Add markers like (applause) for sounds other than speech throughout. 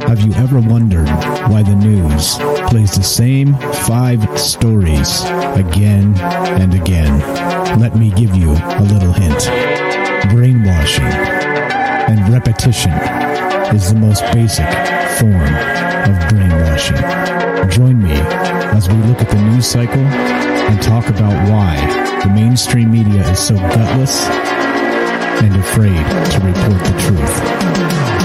Have you ever wondered why the news plays the same five stories again and again? Let me give you a little hint. Brainwashing and repetition is the most basic form of brainwashing. Join me as we look at the news cycle and talk about why the mainstream media is so gutless and afraid to report the truth.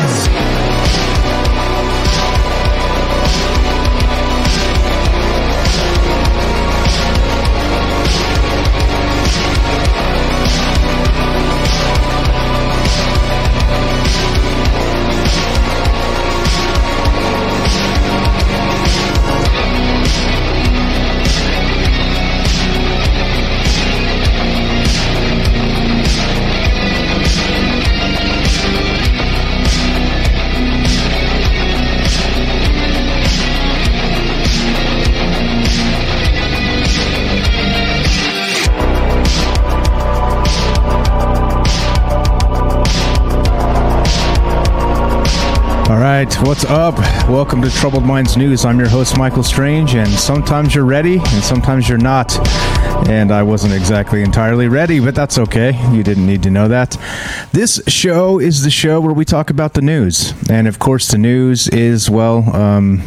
What's up? Welcome to Troubled Minds News. I'm your host, Michael Strange, and sometimes you're ready and sometimes you're not. And I wasn't exactly entirely ready, but that's okay. You didn't need to know that. This show is the show where we talk about the news. And of course, the news is, well, um,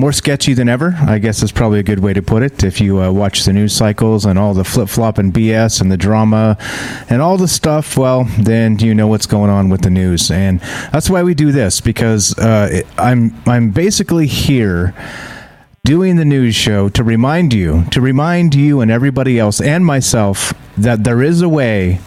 more sketchy than ever. I guess is probably a good way to put it. If you uh, watch the news cycles and all the flip flop and BS and the drama and all the stuff, well, then you know what's going on with the news, and that's why we do this because uh, I'm I'm basically here doing the news show to remind you, to remind you and everybody else and myself that there is a way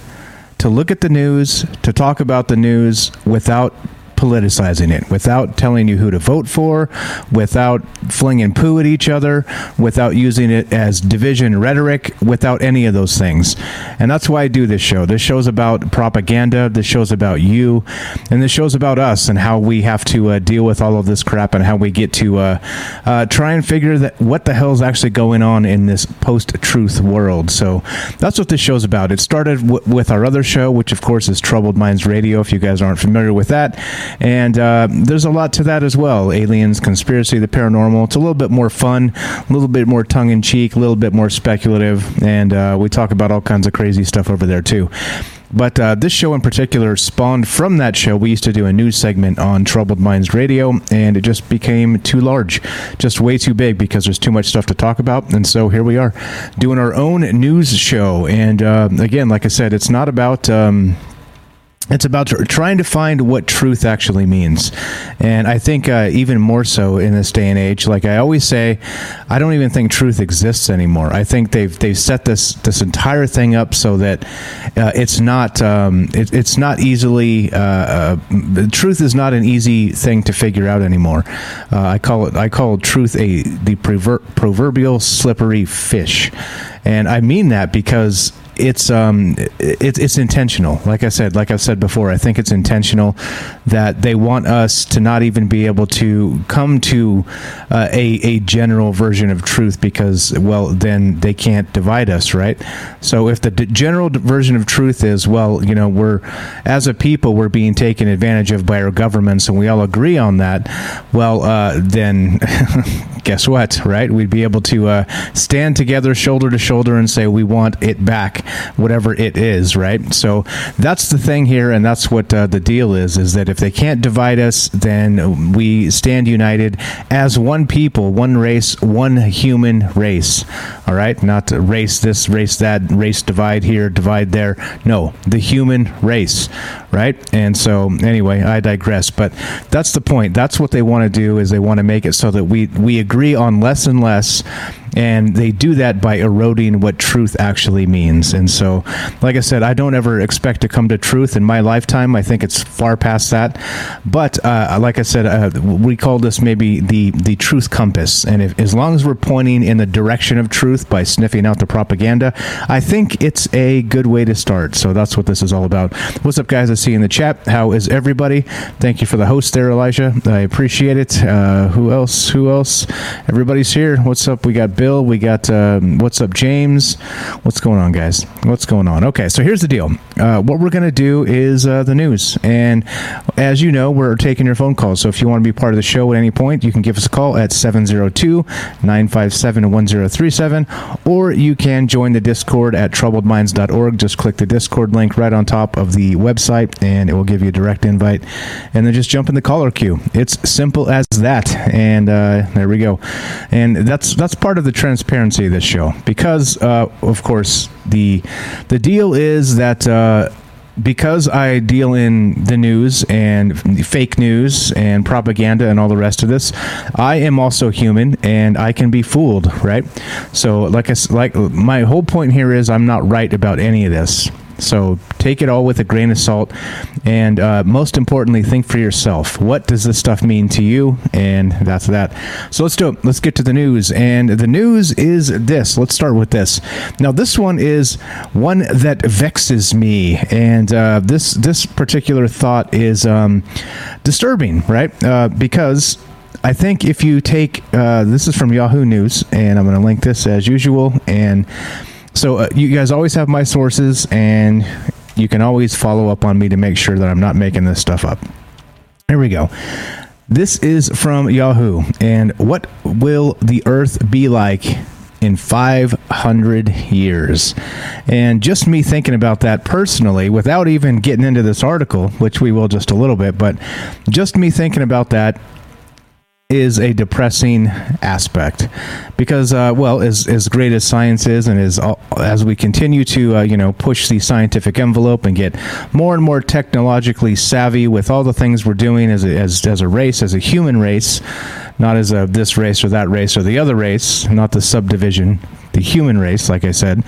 to look at the news, to talk about the news without politicizing it, without telling you who to vote for, without flinging poo at each other, without using it as division rhetoric, without any of those things. And that's why I do this show. This show's about propaganda, this show's about you, and this show's about us and how we have to uh, deal with all of this crap and how we get to uh, uh, try and figure that what the hell is actually going on in this post-truth world. So that's what this show's about. It started w- with our other show, which of course is Troubled Minds Radio. If you guys aren't familiar with that, and uh, there's a lot to that as well. Aliens, conspiracy, the paranormal. It's a little bit more fun, a little bit more tongue-in-cheek, a little bit more speculative, and uh, we talk about all kinds of crazy stuff over there too. But uh, this show in particular spawned from that show. We used to do a news segment on Troubled Minds Radio, and it just became too large, just way too big because there's too much stuff to talk about. And so here we are doing our own news show. And uh, again, like I said, it's not about. Um, it's about trying to find what truth actually means. And I think uh, even more so in this day and age, like I always say, I don't even think truth exists anymore. I think they've they've set this this entire thing up so that uh, it's not um, it, it's not easily uh, uh, the truth is not an easy thing to figure out anymore. Uh, I call it I call truth a the prover- proverbial slippery fish, and I mean that because it's um it's it's intentional. Like i said like i've said before i think it's intentional that they want us to not even be able to come to uh, a a general version of truth because well then they can't divide us right? So if the d- general version of truth is well you know we're as a people we're being taken advantage of by our governments and we all agree on that well uh then (laughs) guess what right? We'd be able to uh, stand together shoulder to shoulder and say we want it back whatever it is, right? So that's the thing here, and that's what uh, the deal is: is that if they can't divide us, then we stand united as one people, one race, one human race. All right, not race this, race that, race divide here, divide there. No, the human race, right? And so, anyway, I digress. But that's the point. That's what they want to do is they want to make it so that we we agree on less and less and they do that by eroding what truth actually means. And so, like I said, I don't ever expect to come to truth in my lifetime. I think it's far past that. But uh, like I said, uh, we call this maybe the the truth compass. And if, as long as we're pointing in the direction of truth by sniffing out the propaganda, I think it's a good way to start. So that's what this is all about. What's up, guys? I see in the chat. How is everybody? Thank you for the host there, Elijah. I appreciate it. Uh, who else? Who else? Everybody's here. What's up? We got. Bill Bill. We got um, what's up, James. What's going on, guys? What's going on? Okay, so here's the deal. Uh, what we're going to do is uh, the news, and as you know, we're taking your phone calls. So if you want to be part of the show at any point, you can give us a call at 702-957-1037, or you can join the Discord at troubledminds.org. Just click the Discord link right on top of the website, and it will give you a direct invite, and then just jump in the caller queue. It's simple as that, and uh, there we go. And that's that's part of the transparency of this show because, uh, of course, the the deal is that. Uh, because I deal in the news and fake news and propaganda and all the rest of this, I am also human and I can be fooled, right? So, like I like my whole point here is I'm not right about any of this. So take it all with a grain of salt, and uh, most importantly, think for yourself. What does this stuff mean to you? And that's that. So let's do it. Let's get to the news. And the news is this. Let's start with this. Now, this one is one that vexes me, and uh, this this particular thought is um, disturbing, right? Uh, because I think if you take uh, this is from Yahoo News, and I'm going to link this as usual, and so uh, you guys always have my sources, and you can always follow up on me to make sure that I'm not making this stuff up. Here we go. This is from Yahoo. And what will the Earth be like in 500 years? And just me thinking about that personally, without even getting into this article, which we will just a little bit, but just me thinking about that is a depressing aspect because uh, well as as great as science is and as as we continue to uh, you know push the scientific envelope and get more and more technologically savvy with all the things we're doing as a, as as a race as a human race not as a this race or that race or the other race not the subdivision the human race, like I said,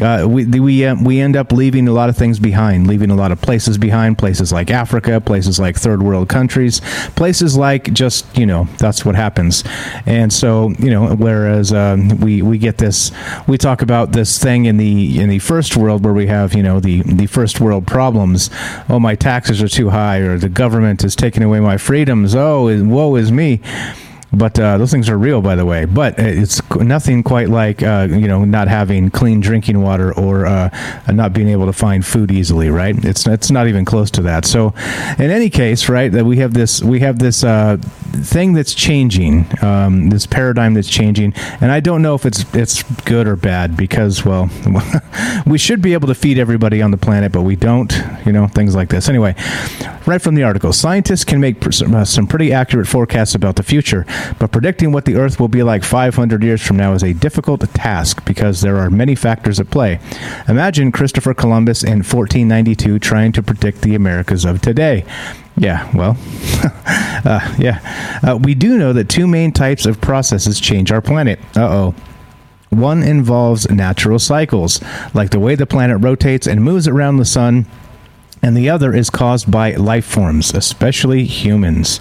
uh, we we uh, we end up leaving a lot of things behind, leaving a lot of places behind, places like Africa, places like third world countries, places like just you know that's what happens, and so you know whereas uh, we we get this, we talk about this thing in the in the first world where we have you know the the first world problems. Oh, my taxes are too high, or the government is taking away my freedoms. Oh, woe is me but uh, those things are real, by the way. But it's nothing quite like uh, you know not having clean drinking water or uh, not being able to find food easily, right? It's it's not even close to that. So, in any case, right, that we have this we have this uh, thing that's changing, um, this paradigm that's changing, and I don't know if it's it's good or bad because well, (laughs) we should be able to feed everybody on the planet, but we don't. You know, things like this. Anyway, right from the article, scientists can make uh, some pretty accurate forecasts about the future. But predicting what the Earth will be like 500 years from now is a difficult task because there are many factors at play. Imagine Christopher Columbus in 1492 trying to predict the Americas of today. Yeah, well, (laughs) uh, yeah. Uh, we do know that two main types of processes change our planet. Uh oh. One involves natural cycles, like the way the planet rotates and moves around the sun, and the other is caused by life forms, especially humans.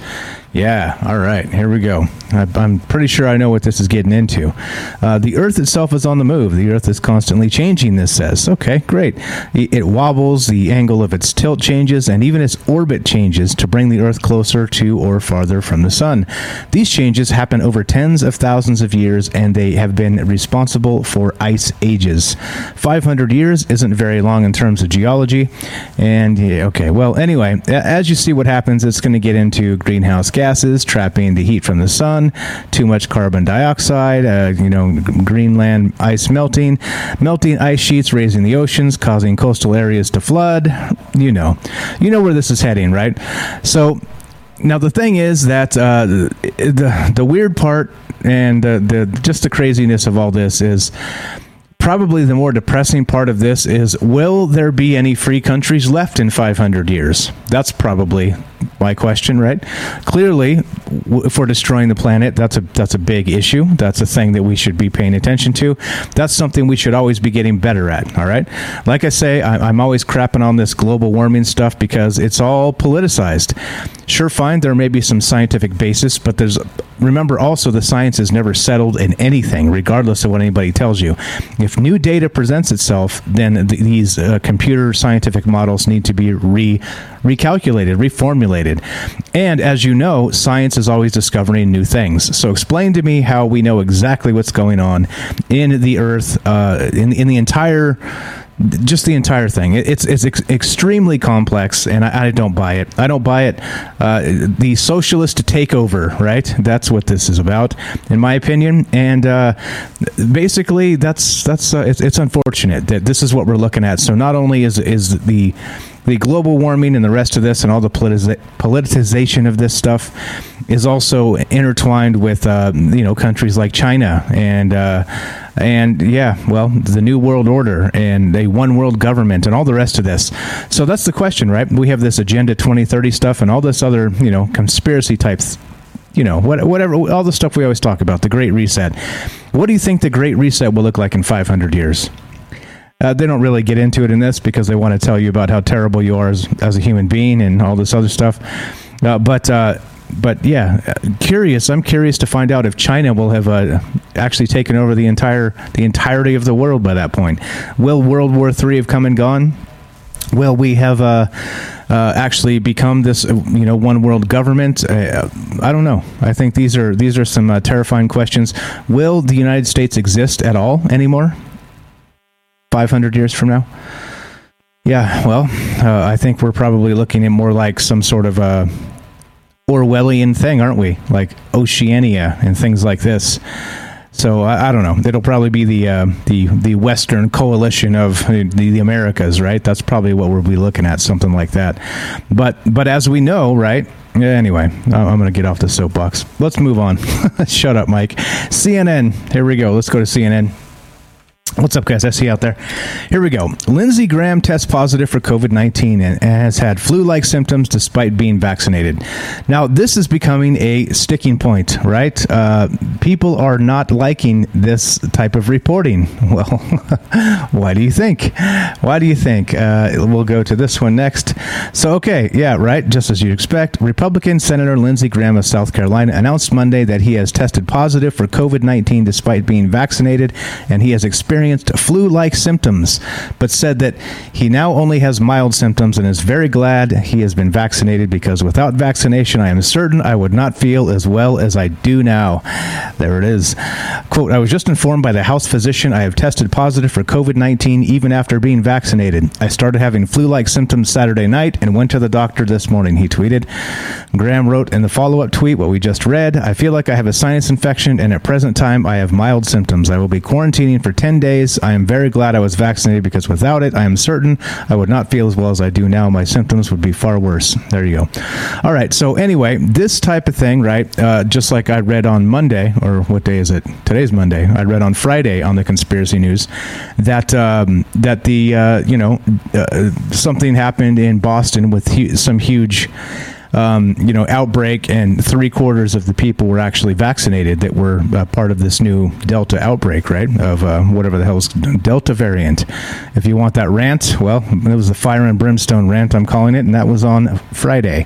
Yeah, all right, here we go. I'm pretty sure I know what this is getting into. Uh, the Earth itself is on the move. The Earth is constantly changing, this says. Okay, great. It wobbles, the angle of its tilt changes, and even its orbit changes to bring the Earth closer to or farther from the Sun. These changes happen over tens of thousands of years, and they have been responsible for ice ages. 500 years isn't very long in terms of geology. And, yeah, okay, well, anyway, as you see what happens, it's going to get into greenhouse gas gases trapping the heat from the sun, too much carbon dioxide, uh, you know, Greenland ice melting, melting ice sheets raising the oceans, causing coastal areas to flood. You know, you know where this is heading, right? So now the thing is that uh, the the weird part and the, the just the craziness of all this is probably the more depressing part of this is will there be any free countries left in 500 years? That's probably my question, right? Clearly, if we're destroying the planet, that's a that's a big issue. That's a thing that we should be paying attention to. That's something we should always be getting better at. All right. Like I say, I, I'm always crapping on this global warming stuff because it's all politicized. Sure, fine, there may be some scientific basis, but there's remember also the science is never settled in anything, regardless of what anybody tells you. If new data presents itself, then th- these uh, computer scientific models need to be re recalculated, reformulated. And as you know, science is always discovering new things. So explain to me how we know exactly what's going on in the Earth, uh, in in the entire just the entire thing. It's it's ex- extremely complex, and I, I, don't buy it. I don't buy it. Uh, the socialist takeover, right? That's what this is about, in my opinion. And uh, basically, that's that's uh, it's, it's unfortunate that this is what we're looking at. So not only is is the the global warming and the rest of this and all the politiza- politicization of this stuff is also intertwined with uh, you know countries like China and uh, and yeah, well, the new world order and a one world government and all the rest of this. So that's the question, right? We have this Agenda 2030 stuff and all this other you know conspiracy types. You know, whatever, all the stuff we always talk about, the Great Reset. What do you think the Great Reset will look like in 500 years? Uh, they don't really get into it in this because they want to tell you about how terrible you are as, as a human being and all this other stuff. Uh, but uh, but yeah, curious. I'm curious to find out if China will have uh, actually taken over the entire the entirety of the world by that point. Will World War III have come and gone? Will we have uh, uh, actually become this you know one world government? Uh, I don't know. I think these are these are some uh, terrifying questions. Will the United States exist at all anymore? 500 years from now? Yeah, well, uh, I think we're probably looking at more like some sort of a Orwellian thing, aren't we? Like Oceania and things like this. So I, I don't know. It'll probably be the uh, the the Western coalition of the, the Americas, right? That's probably what we'll be looking at, something like that. But but as we know, right? Anyway, I'm going to get off the soapbox. Let's move on. (laughs) Shut up, Mike. CNN. Here we go. Let's go to CNN. What's up, guys? I out there. Here we go. Lindsey Graham tests positive for COVID 19 and has had flu like symptoms despite being vaccinated. Now, this is becoming a sticking point, right? Uh, people are not liking this type of reporting. (laughs) Well, (laughs) why do you think? Why do you think? Uh, we'll go to this one next. So, okay, yeah, right, just as you'd expect. Republican Senator Lindsey Graham of South Carolina announced Monday that he has tested positive for COVID 19 despite being vaccinated, and he has experienced experienced flu like symptoms, but said that he now only has mild symptoms and is very glad he has been vaccinated because without vaccination, I am certain I would not feel as well as I do now. There it is. Quote I was just informed by the house physician I have tested positive for COVID 19 even after being vaccinated. I started having flu like symptoms Saturday night and went to the doctor this morning, he tweeted. Graham wrote in the follow up tweet what we just read I feel like I have a sinus infection and at present time I have mild symptoms. I will be quarantining for 10 days days. I am very glad I was vaccinated because without it, I am certain I would not feel as well as I do now. My symptoms would be far worse. There you go. All right. So, anyway, this type of thing, right? Uh, just like I read on Monday, or what day is it? Today's Monday. I read on Friday on the conspiracy news that um, that the uh, you know uh, something happened in Boston with hu- some huge um, you know, outbreak, and three quarters of the people were actually vaccinated that were uh, part of this new Delta outbreak, right? Of uh, whatever the hell is Delta variant. If you want that rant, well, it was the fire and brimstone rant, I'm calling it, and that was on Friday.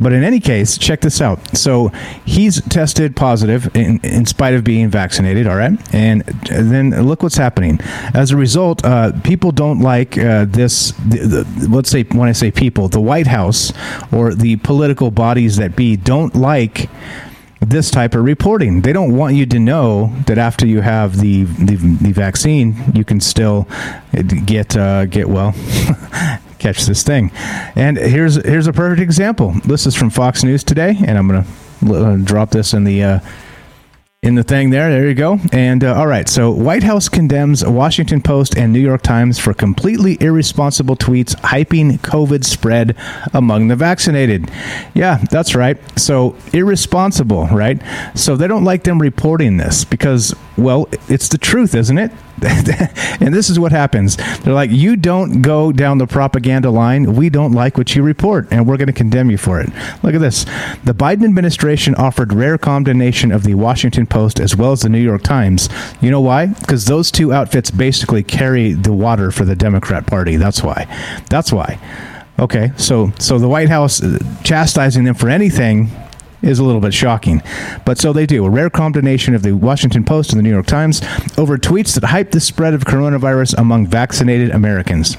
But in any case, check this out. So he's tested positive in, in spite of being vaccinated, all right? And then look what's happening. As a result, uh, people don't like uh, this. The, the, let's say, when I say people, the White House or the political bodies that be don't like this type of reporting. They don't want you to know that after you have the the, the vaccine, you can still get uh, get well (laughs) catch this thing. And here's here's a perfect example. This is from Fox News today, and I'm to uh, drop this in the. Uh, in the thing there. There you go. And uh, all right, so White House condemns Washington Post and New York Times for completely irresponsible tweets hyping COVID spread among the vaccinated. Yeah, that's right. So irresponsible, right? So they don't like them reporting this because, well, it's the truth, isn't it? (laughs) and this is what happens. They're like, you don't go down the propaganda line. We don't like what you report, and we're going to condemn you for it. Look at this. The Biden administration offered rare condemnation of the Washington Post as well as the New York Times. You know why? Because those two outfits basically carry the water for the Democrat Party. That's why. That's why. Okay, so so the White House uh, chastising them for anything is a little bit shocking. But so they do. A rare combination of the Washington Post and the New York Times over tweets that hype the spread of coronavirus among vaccinated Americans.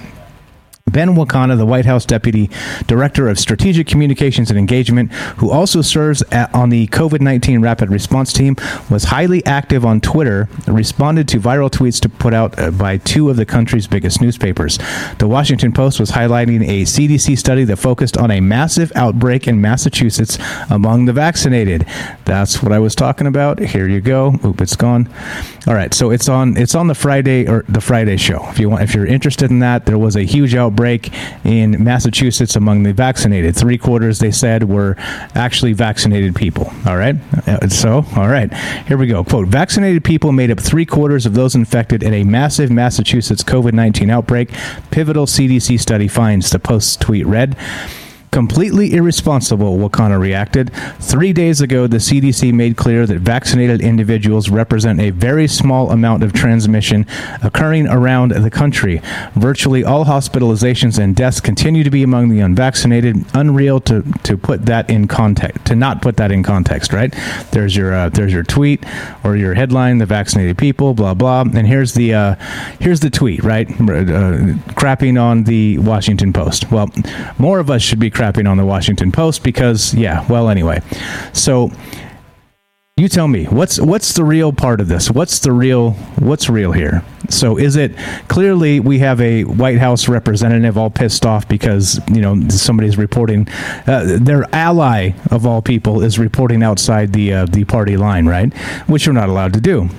Ben Wakana, the White House Deputy Director of Strategic Communications and Engagement, who also serves at, on the COVID 19 Rapid Response Team, was highly active on Twitter, responded to viral tweets to put out uh, by two of the country's biggest newspapers. The Washington Post was highlighting a CDC study that focused on a massive outbreak in Massachusetts among the vaccinated. That's what I was talking about. Here you go. Oop, it's gone. All right, so it's on it's on the Friday or the Friday show. If you want if you're interested in that, there was a huge outbreak in Massachusetts among the vaccinated. Three quarters, they said, were actually vaccinated people. All right. Uh, so, all right. Here we go. Quote Vaccinated people made up three quarters of those infected in a massive Massachusetts COVID 19 outbreak. Pivotal CDC study finds, the Post tweet read. Completely irresponsible, Wakana reacted. Three days ago, the CDC made clear that vaccinated individuals represent a very small amount of transmission occurring around the country. Virtually all hospitalizations and deaths continue to be among the unvaccinated. Unreal to, to put that in context, to not put that in context, right? There's your uh, there's your tweet or your headline: the vaccinated people, blah blah. And here's the uh, here's the tweet, right? Uh, crapping on the Washington Post. Well, more of us should be crapping crapping on the Washington Post because, yeah, well, anyway. So you tell me what's what's the real part of this? What's the real what's real here? So is it clearly we have a white house representative all pissed off because you know somebody's reporting uh, their ally of all people is reporting outside the uh, the party line right? Which you're not allowed to do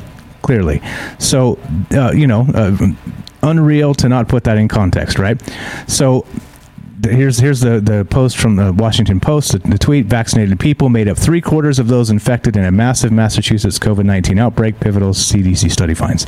clearly. So uh, you know uh, unreal to not put that in context right? So here's here's the, the post from the Washington Post. The, the, tweet: Vaccinated people made up three quarters of those infected in a massive Massachusetts COVID nineteen outbreak. Pivotal CDC study finds.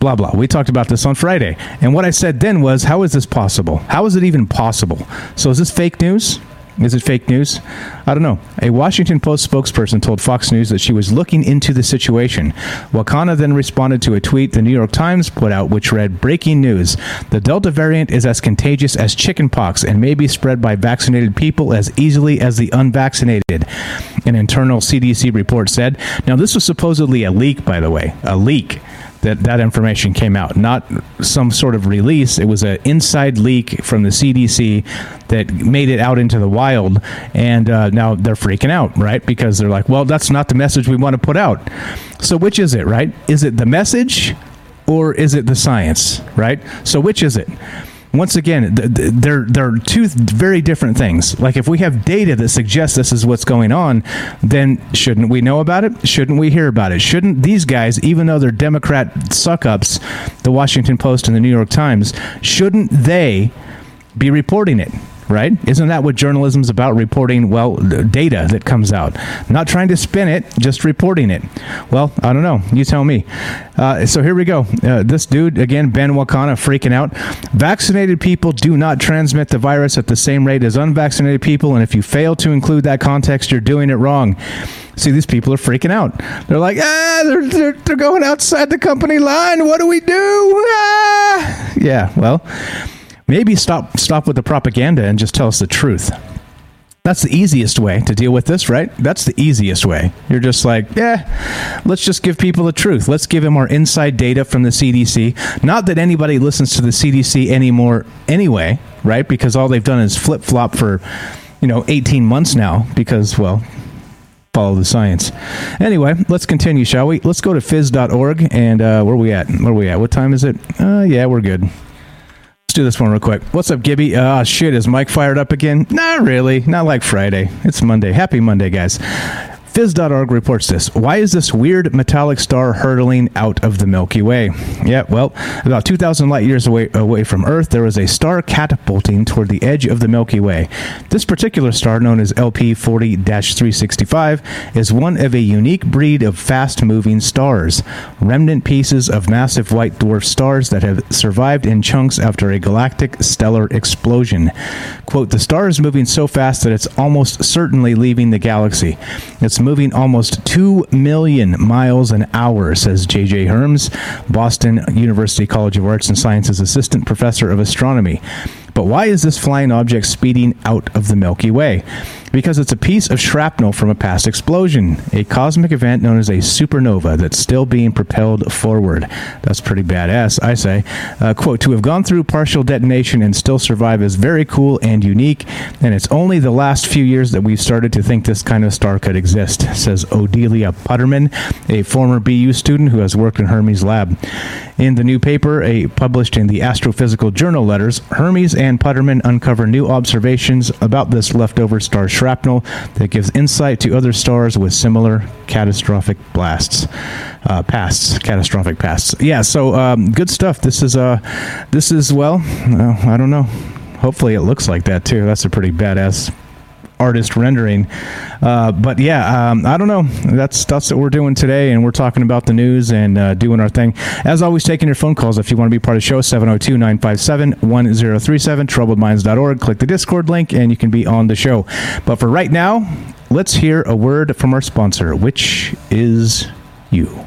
Blah blah. We talked about this on Friday, and what I said then was, how is this possible? How is it even possible? So is this fake news? Is it fake news? I don't know. A Washington Post spokesperson told Fox News that she was looking into the situation. Wakana then responded to a tweet the New York Times put out, which read Breaking news. The Delta variant is as contagious as chickenpox and may be spread by vaccinated people as easily as the unvaccinated. An internal CDC report said. Now, this was supposedly a leak, by the way. A leak that that information came out, not some sort of release. It was an inside leak from the CDC that made it out into the wild, and uh, now they're freaking out, right? Because they're like, well, that's not the message we want to put out. So which is it, right? Is it the message, or is it the science, right? So which is it? Once again, they're they're two very different things. Like if we have data that suggests this is what's going on, then shouldn't we know about it? Shouldn't we hear about it? Shouldn't these guys, even though they're Democrat suck ups, the Washington Post and the New York Times, shouldn't they be reporting it? Right? Isn't that what journalism's about? Reporting, well, data that comes out. Not trying to spin it, just reporting it. Well, I don't know. You tell me. Uh, so here we go. Uh, this dude, again, Ben Wakana, freaking out. Vaccinated people do not transmit the virus at the same rate as unvaccinated people, and if you fail to include that context, you're doing it wrong. See, these people are freaking out. They're like, ah, they're, they're, they're going outside the company line. What do we do? Ah! Yeah, well, maybe stop stop with the propaganda and just tell us the truth. That's the easiest way to deal with this, right? That's the easiest way. You're just like, yeah, let's just give people the truth. Let's give them our inside data from the CDC. Not that anybody listens to the CDC anymore anyway, right? Because all they've done is flip flop for, you know, 18 months now because, well, follow the science. Anyway, let's continue, shall we? Let's go to phys.org and uh, where are we at? Where are we at? What time is it? Uh, yeah, we're good. Let's do this one real quick. What's up, Gibby? Ah, uh, shit, is Mike fired up again? Not really. Not like Friday. It's Monday. Happy Monday, guys. Phys.org reports this. Why is this weird metallic star hurtling out of the Milky Way? Yeah, well, about 2,000 light years away, away from Earth, there was a star catapulting toward the edge of the Milky Way. This particular star, known as LP 40 365, is one of a unique breed of fast moving stars, remnant pieces of massive white dwarf stars that have survived in chunks after a galactic stellar explosion. Quote, the star is moving so fast that it's almost certainly leaving the galaxy. It's moving almost 2 million miles an hour, says J.J. Hermes, Boston University College of Arts and Sciences assistant professor of astronomy. But why is this flying object speeding out of the Milky Way? Because it's a piece of shrapnel from a past explosion, a cosmic event known as a supernova that's still being propelled forward. That's pretty badass, I say. Uh, quote, to have gone through partial detonation and still survive is very cool and unique, and it's only the last few years that we've started to think this kind of star could exist, says Odelia Putterman, a former BU student who has worked in Hermes' lab. In the new paper, a, published in the Astrophysical Journal Letters, Hermes and Putterman uncover new observations about this leftover star shrapnel that gives insight to other stars with similar catastrophic blasts, uh, pasts, catastrophic pasts. Yeah, so um, good stuff. This is uh, this is well, uh, I don't know. Hopefully, it looks like that too. That's a pretty badass artist rendering. Uh, but yeah, um, I don't know. That's that's what we're doing today, and we're talking about the news and uh, doing our thing. As always, taking your phone calls if you want to be part of the show, 702 957 1037, troubledminds.org. Click the Discord link, and you can be on the show. But for right now, let's hear a word from our sponsor, which is you.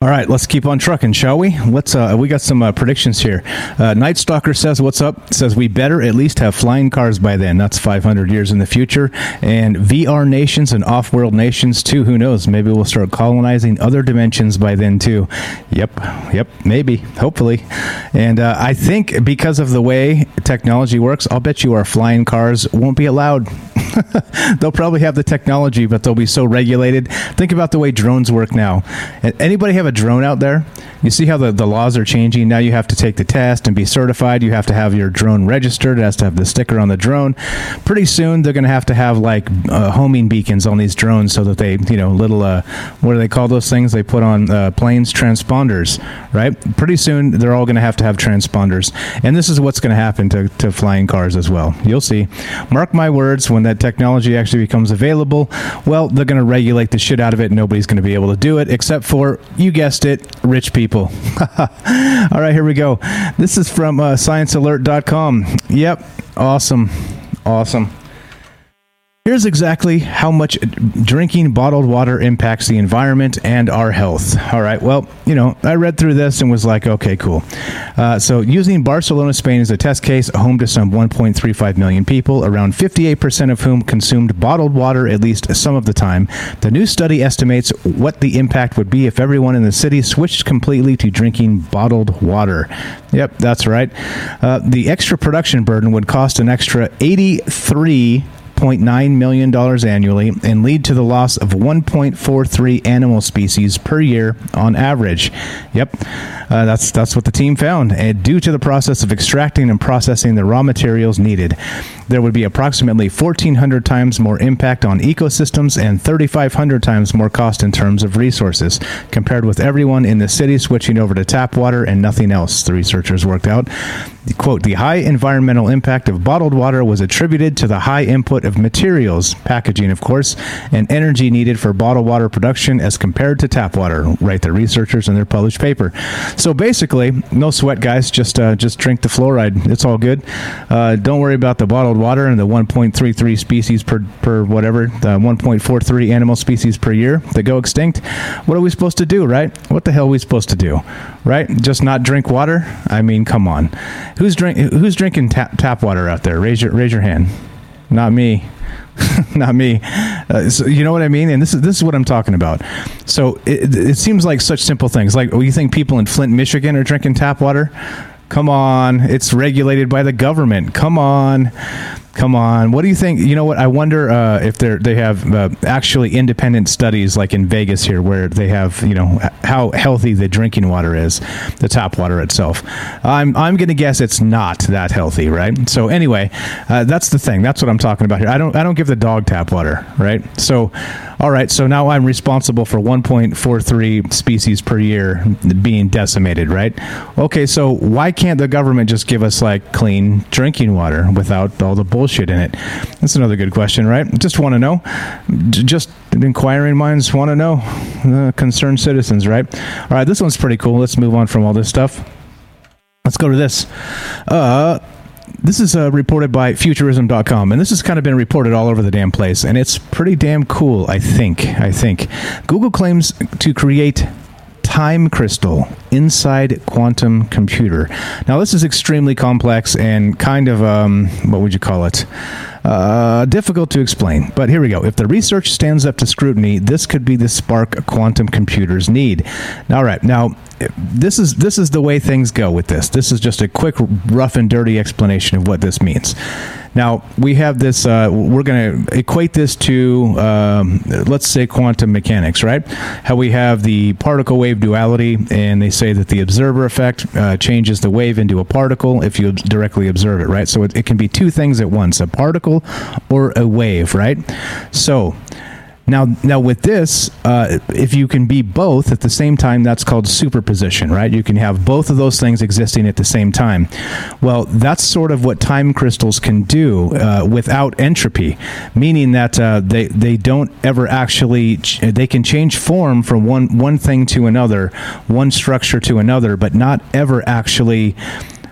All right, let's keep on trucking, shall we? Let's. Uh, we got some uh, predictions here. Uh, Night Stalker says, "What's up?" Says we better at least have flying cars by then. That's 500 years in the future. And VR nations and off-world nations too. Who knows? Maybe we'll start colonizing other dimensions by then too. Yep, yep, maybe, hopefully. And uh, I think because of the way technology works, I'll bet you our flying cars won't be allowed. (laughs) (laughs) they'll probably have the technology, but they'll be so regulated. Think about the way drones work now. Anybody have a drone out there? You see how the, the laws are changing. Now you have to take the test and be certified. You have to have your drone registered. It has to have the sticker on the drone. Pretty soon they're going to have to have like uh, homing beacons on these drones so that they, you know, little, uh, what do they call those things they put on uh, planes? Transponders, right? Pretty soon they're all going to have to have transponders. And this is what's going to happen to, to flying cars as well. You'll see. Mark my words, when that technology actually becomes available, well, they're going to regulate the shit out of it. Nobody's going to be able to do it except for, you guessed it, rich people. (laughs) All right, here we go. This is from uh, sciencealert.com. Yep, awesome. Awesome. Here's exactly how much drinking bottled water impacts the environment and our health. All right, well, you know, I read through this and was like, okay, cool. Uh, so, using Barcelona, Spain as a test case, home to some 1.35 million people, around 58% of whom consumed bottled water at least some of the time, the new study estimates what the impact would be if everyone in the city switched completely to drinking bottled water. Yep, that's right. Uh, the extra production burden would cost an extra 83 $1.9 million annually and lead to the loss of 1.43 animal species per year on average. Yep, uh, that's, that's what the team found. And due to the process of extracting and processing the raw materials needed, there would be approximately 1,400 times more impact on ecosystems and 3,500 times more cost in terms of resources, compared with everyone in the city switching over to tap water and nothing else, the researchers worked out. Quote, the high environmental impact of bottled water was attributed to the high input of materials, packaging, of course, and energy needed for bottled water production as compared to tap water, write the researchers in their published paper. So basically, no sweat, guys. Just uh, just drink the fluoride. It's all good. Uh, don't worry about the bottled water and the 1.33 species per, per whatever, the 1.43 animal species per year that go extinct. What are we supposed to do, right? What the hell are we supposed to do, right? Just not drink water? I mean, come on. Who's drink Who's drinking tap, tap water out there? Raise your raise your hand. Not me. (laughs) not me. Uh, so you know what I mean? And this is this is what I'm talking about. So it, it seems like such simple things. Like you think people in Flint, Michigan, are drinking tap water? Come on, it's regulated by the government. Come on. Come on. What do you think? You know what? I wonder uh, if they they have uh, actually independent studies like in Vegas here where they have, you know, how healthy the drinking water is, the tap water itself. I'm I'm going to guess it's not that healthy, right? So anyway, uh, that's the thing. That's what I'm talking about here. I don't I don't give the dog tap water, right? So all right, so now I'm responsible for 1.43 species per year being decimated, right? Okay, so why can't the government just give us like clean drinking water without all the bullshit in it? That's another good question, right? Just want to know. Just inquiring minds want to know. Uh, concerned citizens, right? All right, this one's pretty cool. Let's move on from all this stuff. Let's go to this. Uh, this is uh, reported by futurism.com and this has kind of been reported all over the damn place and it's pretty damn cool i think i think google claims to create time crystal inside quantum computer. Now this is extremely complex and kind of um, what would you call it uh, difficult to explain, but here we go. If the research stands up to scrutiny, this could be the spark quantum computers need. All right, now this is this is the way things go with this. This is just a quick, rough and dirty explanation of what this means. Now we have this. Uh, we're going to equate this to, um, let's say, quantum mechanics, right? How we have the particle wave duality, and they say that the observer effect uh, changes the wave into a particle if you directly observe it, right? So it, it can be two things at once: a particle or a wave, right? So now, now with this, uh, if you can be both at the same time, that's called superposition, right? You can have both of those things existing at the same time. Well, that's sort of what time crystals can do uh, without entropy, meaning that uh, they they don't ever actually ch- they can change form from one one thing to another, one structure to another, but not ever actually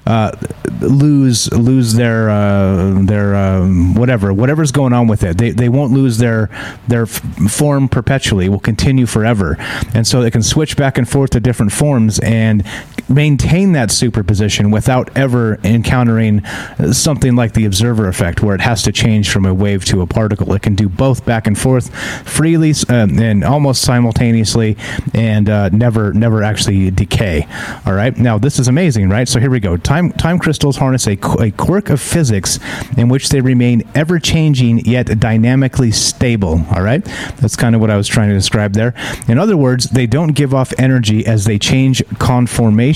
uh, lose lose their uh, their um, whatever whatever's going on with it. They, they won't lose their their form perpetually. Will continue forever, and so they can switch back and forth to different forms and maintain that superposition without ever encountering something like the observer effect, where it has to change from a wave to a particle. It can do both back and forth freely uh, and almost simultaneously, and uh, never never actually decay. All right, now this is amazing, right? So here we go. Time time crystals harness a, a quirk of physics in which they remain ever changing yet dynamically stable. All right, that's kind of what I was trying to describe there. In other words, they don't give off energy as they change conformation,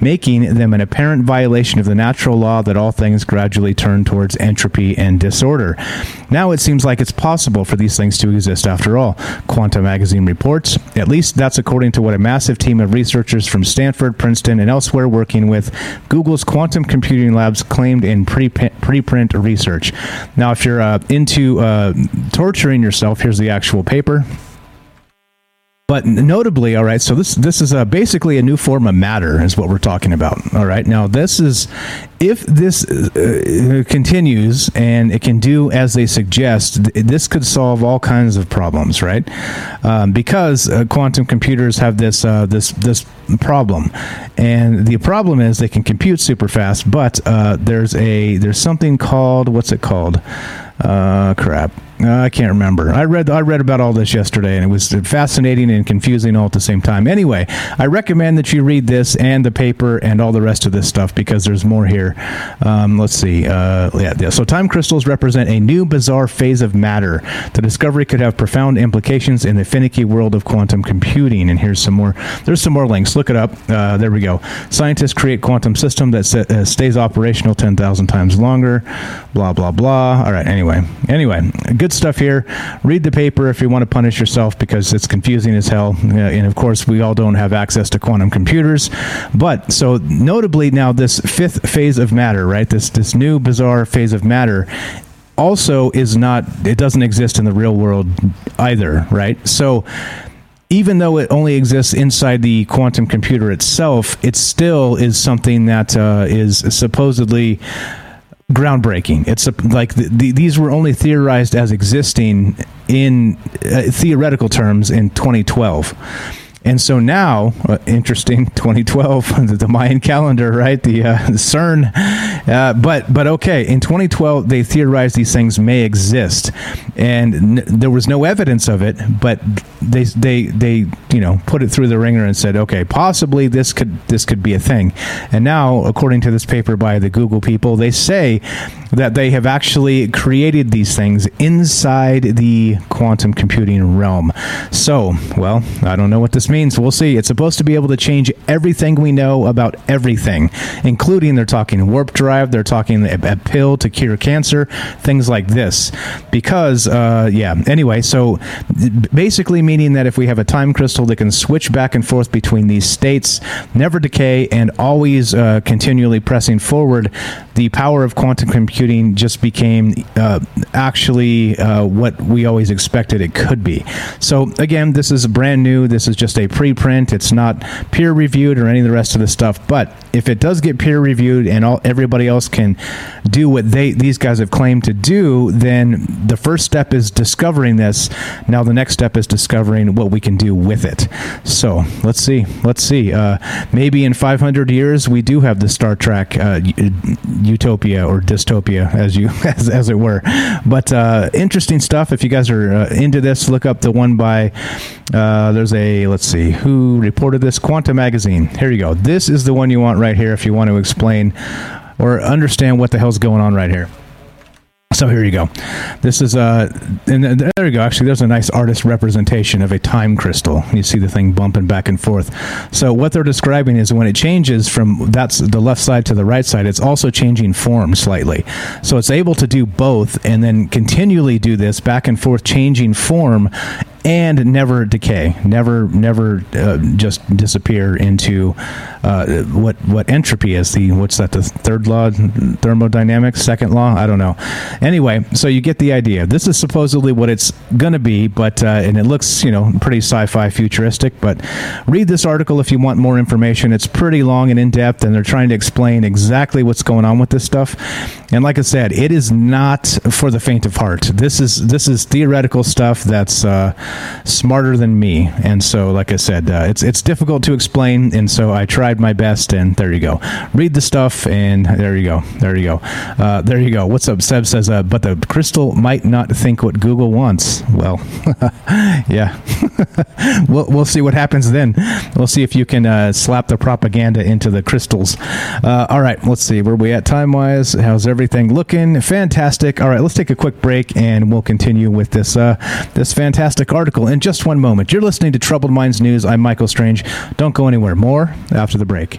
making them an apparent violation of the natural law that all things gradually turn towards entropy and disorder. Now it seems like it's possible for these things to exist after all. Quantum Magazine reports, at least that's according to what a massive team of researchers from Stanford, Princeton, and elsewhere working with Google's quantum computing labs claimed in preprint research. Now, if you're uh, into uh, torturing yourself, here's the actual paper. But notably, all right, so this this is a, basically a new form of matter, is what we're talking about. All right, now this is if this uh, continues and it can do as they suggest, this could solve all kinds of problems, right? Um, because uh, quantum computers have this uh, this this problem, and the problem is they can compute super fast, but uh, there's a there's something called what's it called? Uh, crap. Uh, I can't remember. I read I read about all this yesterday, and it was fascinating and confusing all at the same time. Anyway, I recommend that you read this and the paper and all the rest of this stuff because there's more here. Um, let's see. Uh, yeah, yeah. So time crystals represent a new bizarre phase of matter. The discovery could have profound implications in the finicky world of quantum computing. And here's some more. There's some more links. Look it up. Uh, there we go. Scientists create quantum system that uh, stays operational 10,000 times longer. Blah blah blah. All right. Anyway, anyway, good good stuff here. Read the paper if you want to punish yourself because it's confusing as hell. And of course, we all don't have access to quantum computers. But so notably now, this fifth phase of matter, right? This this new bizarre phase of matter also is not it doesn't exist in the real world either right so even though it only exists inside the quantum computer itself it still is something that uh, is supposedly groundbreaking. It's a, like the, the, these were only theorized as existing in uh, theoretical terms in 2012. And so now, uh, interesting, (laughs) 2012, (laughs) the Mayan calendar, right? The, uh, (laughs) the CERN. Uh, but but okay, in 2012, they theorized these things may exist, and n- there was no evidence of it. But they they they you know put it through the wringer and said, okay, possibly this could this could be a thing. And now, according to this paper by the Google people, they say that they have actually created these things inside the quantum computing realm. So, well, I don't know what this means. We'll see. It's supposed to be able to change everything we know about everything, including they're talking warp drive, they're talking a, a pill to cure cancer, things like this. Because, uh, yeah, anyway, so basically meaning that if we have a time crystal that can switch back and forth between these states, never decay, and always uh, continually pressing forward, the power of quantum computing just became uh, actually uh, what we always expected it could be. So, again, this is brand new. This is just a preprint. It's not peer reviewed or any of the rest of the stuff. But if it does get peer reviewed and all, everybody else can do what they these guys have claimed to do, then the first step is discovering this. Now, the next step is discovering what we can do with it. So, let's see. Let's see. Uh, maybe in 500 years, we do have the Star Trek uh, utopia or dystopia, as you (laughs) as, as it were. But uh, interesting stuff. If you guys are uh, into this, look up the one by. Uh, there's a let's see who reported this. Quantum Magazine. Here you go. This is the one you want right here if you want to explain or understand what the hell's going on right here. So here you go. This is uh, and there you go. Actually, there's a nice artist representation of a time crystal. You see the thing bumping back and forth. So what they're describing is when it changes from that's the left side to the right side, it's also changing form slightly. So it's able to do both and then continually do this back and forth, changing form and never decay, never never uh, just disappear into uh, what what entropy is. The what's that? The third law, thermodynamics, second law. I don't know. Anyway, so you get the idea. This is supposedly what it's going to be, but uh, and it looks you know pretty sci-fi futuristic. But read this article if you want more information. It's pretty long and in depth, and they're trying to explain exactly what's going on with this stuff. And like I said, it is not for the faint of heart. This is this is theoretical stuff that's uh, smarter than me. And so, like I said, uh, it's it's difficult to explain, and so I tried my best. And there you go. Read the stuff, and there you go. There you go. Uh, there you go. What's up? Seb says, uh, but the crystal might not think what Google wants. Well, (laughs) yeah. (laughs) we'll we'll see what happens then. We'll see if you can uh, slap the propaganda into the crystals. Uh, all right. Let's see where we at time wise. How's everything looking? Fantastic. All right. Let's take a quick break, and we'll continue with this uh, this fantastic article article in just one moment. You're listening to Troubled Minds News. I'm Michael Strange. Don't go anywhere. More after the break.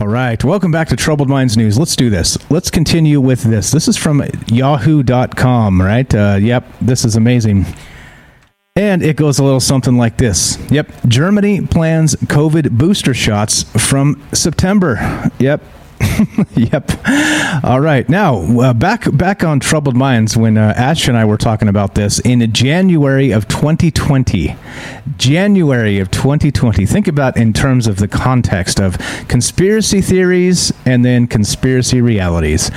All right. Welcome back to Troubled Minds News. Let's do this. Let's continue with this. This is from yahoo.com, right? Uh, yep. This is amazing. And it goes a little something like this. Yep. Germany plans COVID booster shots from September. Yep. (laughs) yep. All right. Now, uh, back back on troubled minds when uh, Ash and I were talking about this in January of 2020. January of 2020. Think about in terms of the context of conspiracy theories and then conspiracy realities.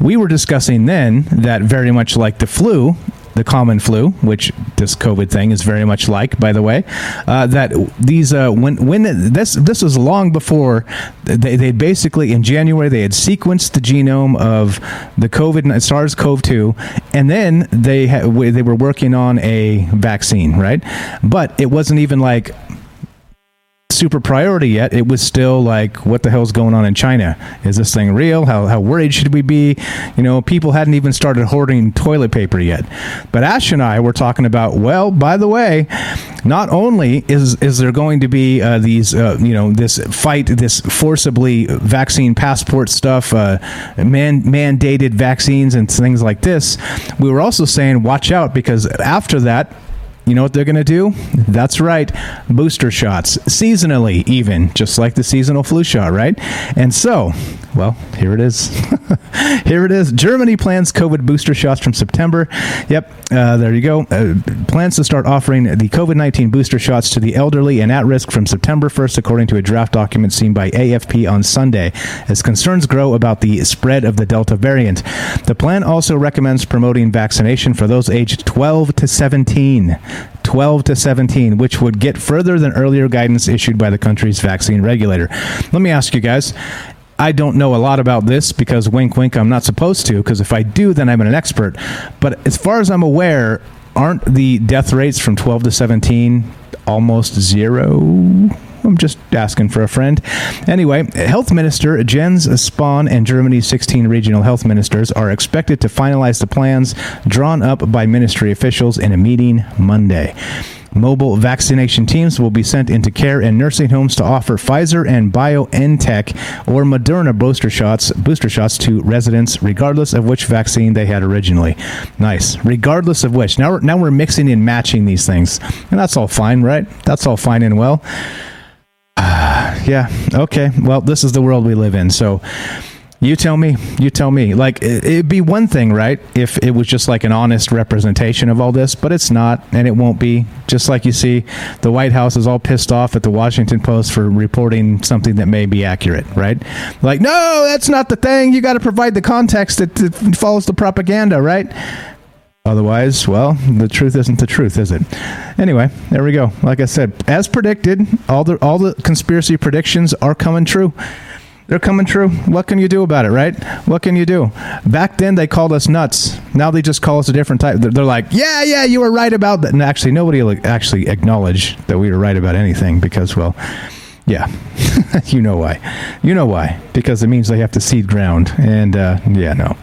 We were discussing then that very much like the flu, the common flu, which this COVID thing is very much like, by the way. Uh, that these uh, when when this this was long before they they basically in January they had sequenced the genome of the COVID SARS-CoV-2, and then they ha- they were working on a vaccine, right? But it wasn't even like super priority yet. It was still like, what the hell's going on in China? Is this thing real? How, how worried should we be? You know, people hadn't even started hoarding toilet paper yet. But Ash and I were talking about, well, by the way, not only is is there going to be uh, these, uh, you know, this fight, this forcibly vaccine passport stuff, uh, man, mandated vaccines and things like this, we were also saying, watch out because after that, You know what they're going to do? That's right, booster shots, seasonally, even, just like the seasonal flu shot, right? And so, well, here it is. (laughs) here it is. Germany plans COVID booster shots from September. Yep, uh, there you go. Uh, plans to start offering the COVID 19 booster shots to the elderly and at risk from September 1st, according to a draft document seen by AFP on Sunday, as concerns grow about the spread of the Delta variant. The plan also recommends promoting vaccination for those aged 12 to 17. 12 to 17, which would get further than earlier guidance issued by the country's vaccine regulator. Let me ask you guys I don't know a lot about this because wink, wink, I'm not supposed to, because if I do, then I'm an expert. But as far as I'm aware, aren't the death rates from 12 to 17 almost zero? I'm just asking for a friend. Anyway, Health Minister Jens Spahn and Germany's 16 regional health ministers are expected to finalize the plans drawn up by ministry officials in a meeting Monday. Mobile vaccination teams will be sent into care and nursing homes to offer Pfizer and BioNTech or Moderna booster shots booster shots to residents, regardless of which vaccine they had originally. Nice. Regardless of which. Now we're, now we're mixing and matching these things, and that's all fine, right? That's all fine and well. Uh, (sighs) yeah. Okay. Well, this is the world we live in. So you tell me. You tell me. Like it'd be one thing, right, if it was just like an honest representation of all this, but it's not, and it won't be. Just like you see, the White House is all pissed off at the Washington Post for reporting something that may be accurate, right? Like, no, that's not the thing. You got to provide the context that, that follows the propaganda, right? Otherwise, well, the truth isn't the truth, is it? Anyway, there we go. Like I said, as predicted, all the all the conspiracy predictions are coming true. They're coming true. What can you do about it, right? What can you do? Back then they called us nuts. Now they just call us a different type. They're, like, yeah, yeah, you were right about that. And actually, nobody will actually acknowledge that we were right about anything because, well, yeah, (laughs) you know why. You know why. Because it means they have to cede ground. And uh, yeah, no.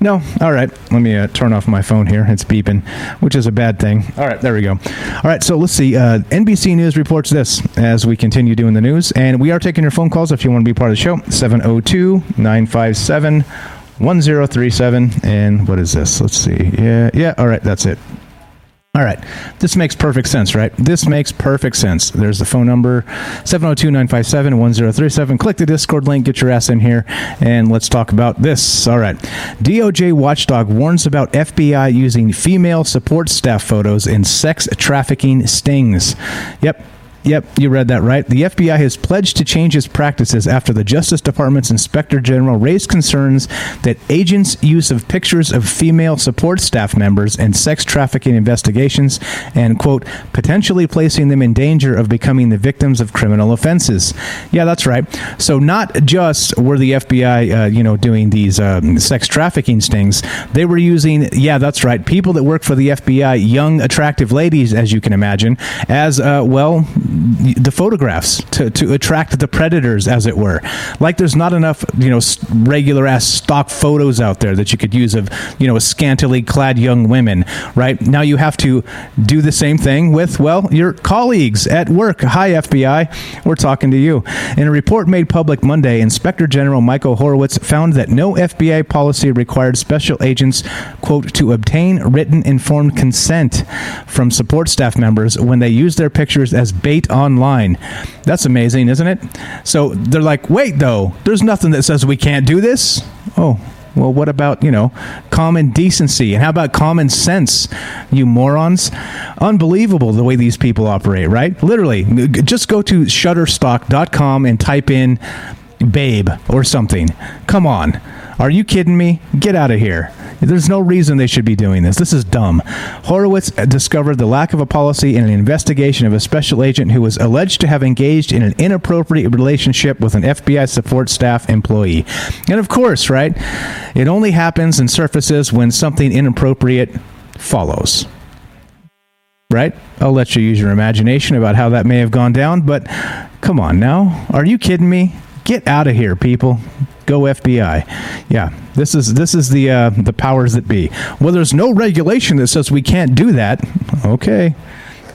No. All right. Let me uh, turn off my phone here. It's beeping, which is a bad thing. All right. There we go. All right. So let's see. Uh, NBC News reports this as we continue doing the news. And we are taking your phone calls if you want to be part of the show. 702 957 1037. And what is this? Let's see. Yeah. Yeah. All right. That's it. All right. This makes perfect sense, right? This makes perfect sense. There's the phone number 702 957 1037. Click the Discord link, get your ass in here, and let's talk about this. All right. DOJ watchdog warns about FBI using female support staff photos in sex trafficking stings. Yep. Yep, you read that right. The FBI has pledged to change its practices after the Justice Department's Inspector General raised concerns that agents' use of pictures of female support staff members in sex trafficking investigations and, quote, potentially placing them in danger of becoming the victims of criminal offenses. Yeah, that's right. So, not just were the FBI, uh, you know, doing these um, sex trafficking stings, they were using, yeah, that's right, people that work for the FBI, young, attractive ladies, as you can imagine, as, uh, well, the photographs to, to attract the predators, as it were. Like there's not enough, you know, regular ass stock photos out there that you could use of, you know, scantily clad young women, right? Now you have to do the same thing with, well, your colleagues at work. Hi, FBI. We're talking to you. In a report made public Monday, Inspector General Michael Horowitz found that no FBI policy required special agents, quote, to obtain written informed consent from support staff members when they use their pictures as bait online. That's amazing, isn't it? So they're like, wait, though, there's nothing that says we can't do this. Oh, well, what about, you know, common decency? And how about common sense, you morons? Unbelievable the way these people operate, right? Literally, just go to shutterstock.com and type in babe or something. Come on. Are you kidding me? Get out of here. There's no reason they should be doing this. This is dumb. Horowitz discovered the lack of a policy in an investigation of a special agent who was alleged to have engaged in an inappropriate relationship with an FBI support staff employee. And of course, right, it only happens and surfaces when something inappropriate follows. Right? I'll let you use your imagination about how that may have gone down, but come on now. Are you kidding me? Get out of here, people. Go FBI. Yeah, this is this is the uh, the powers that be. Well, there's no regulation that says we can't do that. Okay.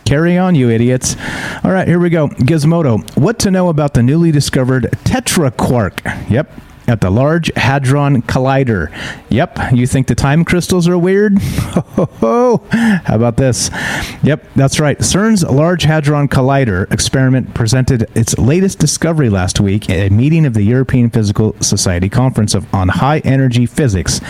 Carry on, you idiots. All right, here we go. Gizmodo. What to know about the newly discovered tetraquark? Yep, at the Large Hadron Collider. Yep, you think the time crystals are weird? (laughs) How about this? Yep, that's right. CERN's Large Hadron Collider experiment presented its latest discovery last week at a meeting of the European Physical Society Conference of, on High Energy Physics.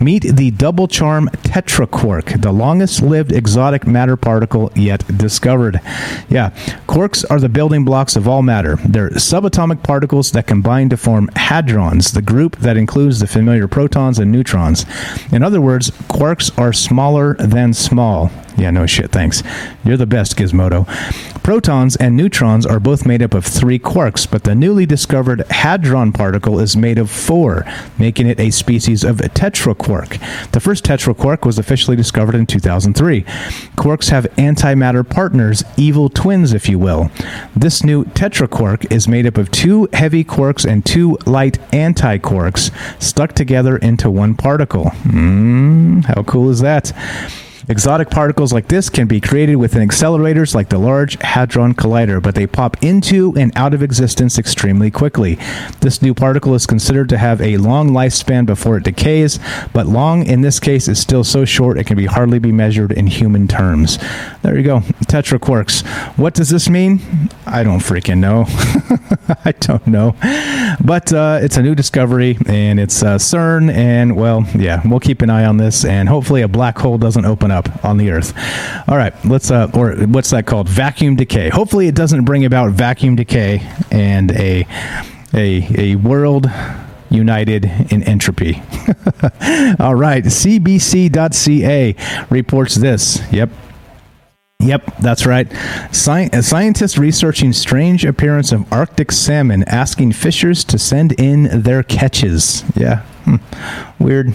Meet the double charm tetraquark, the longest lived exotic matter particle yet discovered. Yeah, quarks are the building blocks of all matter. They're subatomic particles that combine to form hadrons, the group that includes the familiar protons and neutrons. In other words, quarks are smaller than small. Yeah, no shit, thanks. You're the best, Gizmodo. Protons and neutrons are both made up of three quarks, but the newly discovered hadron particle is made of four, making it a species of tetraquark. The first tetraquark was officially discovered in 2003. Quarks have antimatter partners, evil twins, if you will. This new tetraquark is made up of two heavy quarks and two light antiquarks stuck together into one particle. Mm, how cool is that? Exotic particles like this can be created within accelerators like the Large Hadron Collider, but they pop into and out of existence extremely quickly. This new particle is considered to have a long lifespan before it decays, but long in this case is still so short it can be hardly be measured in human terms. There you go, tetraquarks. What does this mean? I don't freaking know. (laughs) I don't know. But uh, it's a new discovery, and it's uh, CERN, and well, yeah, we'll keep an eye on this, and hopefully a black hole doesn't open up on the Earth. All right, let's, uh, or what's that called? Vacuum decay. Hopefully it doesn't bring about vacuum decay and a, a, a world united in entropy. (laughs) All right, CBC.ca reports this. Yep, Yep, that's right. Sci- a scientist researching strange appearance of Arctic salmon asking fishers to send in their catches. Yeah, hmm. weird.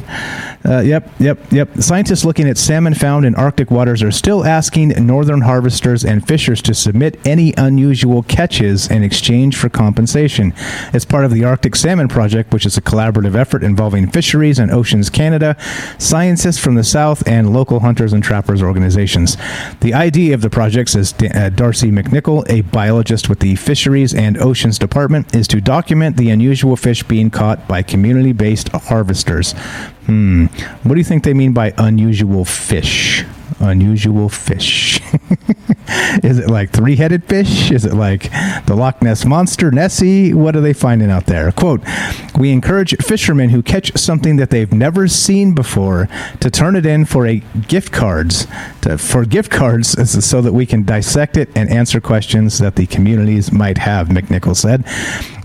Uh, yep, yep, yep. Scientists looking at salmon found in Arctic waters are still asking northern harvesters and fishers to submit any unusual catches in exchange for compensation. It's part of the Arctic Salmon Project, which is a collaborative effort involving fisheries and Oceans Canada, scientists from the South, and local hunters and trappers organizations. The idea of the project, says uh, Darcy McNichol, a biologist with the Fisheries and Oceans Department, is to document the unusual fish being caught by community based harvesters. Hmm. What do you think they mean by unusual fish? Unusual fish. (laughs) Is it like three headed fish? Is it like the Loch Ness Monster, Nessie? What are they finding out there? Quote We encourage fishermen who catch something that they've never seen before to turn it in for a gift cards, to, for gift cards (laughs) so that we can dissect it and answer questions that the communities might have, McNichol said.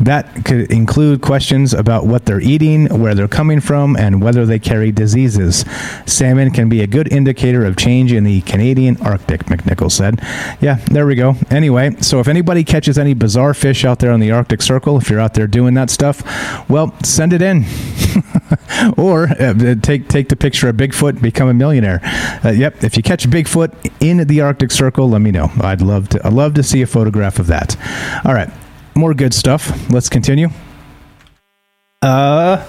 That could include questions about what they're eating, where they're coming from, and whether they carry diseases. Salmon can be a good indicator of change in the Canadian Arctic, McNichol said. Yeah, there we go. Anyway, so if anybody catches any bizarre fish out there on the Arctic Circle, if you're out there doing that stuff, well, send it in. (laughs) or uh, take take the picture of Bigfoot, become a millionaire. Uh, yep, if you catch Bigfoot in the Arctic Circle, let me know. I'd love to. I'd love to see a photograph of that. All right, more good stuff. Let's continue. Uh,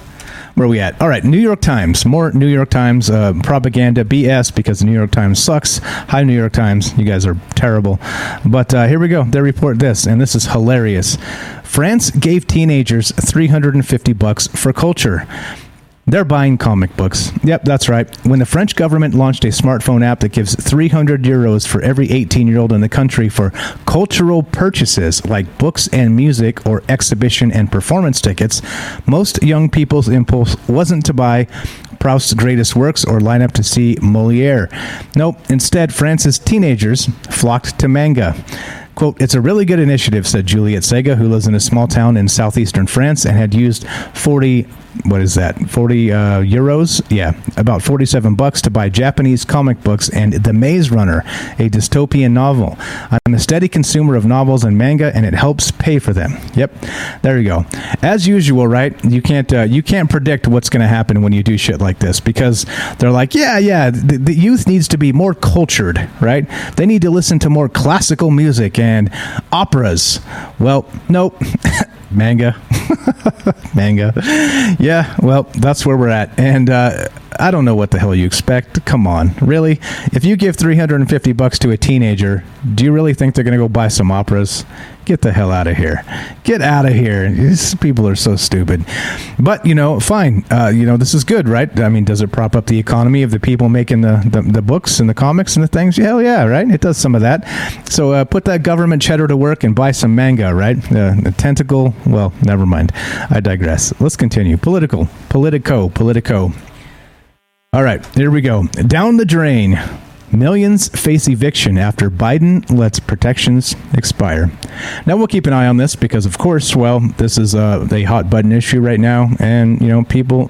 where are we at? All right, New York Times. More New York Times uh, propaganda BS because the New York Times sucks. Hi, New York Times. You guys are terrible. But uh, here we go. They report this, and this is hilarious. France gave teenagers 350 bucks for culture. They're buying comic books. Yep, that's right. When the French government launched a smartphone app that gives 300 euros for every 18 year old in the country for cultural purchases like books and music or exhibition and performance tickets, most young people's impulse wasn't to buy Proust's greatest works or line up to see Moliere. Nope, instead, France's teenagers flocked to manga. Quote, it's a really good initiative, said Juliet Sega, who lives in a small town in southeastern France and had used 40 what is that? 40 uh, euros? Yeah about 47 bucks to buy japanese comic books and the maze runner a dystopian novel. I'm a steady consumer of novels and manga and it helps pay for them. Yep there you go. As usual right you can't uh, you can't predict what's going to happen when you do shit like this because they're like yeah yeah the, the youth needs to be more cultured right? They need to listen to more classical music and operas. Well nope (laughs) manga. (laughs) Manga. Yeah well that's where we're at. And uh, I don't know what the hell you expect. Come on, really? If you give 350 bucks to a teenager, do you really think they're going to go buy some operas? Get the hell out of here. Get out of here. (laughs) These people are so stupid. But, you know, fine. Uh, you know, this is good, right? I mean, does it prop up the economy of the people making the, the, the books and the comics and the things? Hell yeah, right? It does some of that. So uh, put that government cheddar to work and buy some manga, right? Uh, the tentacle, well, never mind. I digress. Let's continue. Political. Politico. Politico. All right, here we go. Down the drain. Millions face eviction after Biden lets protections expire. Now we'll keep an eye on this because, of course, well, this is a, a hot button issue right now, and you know, people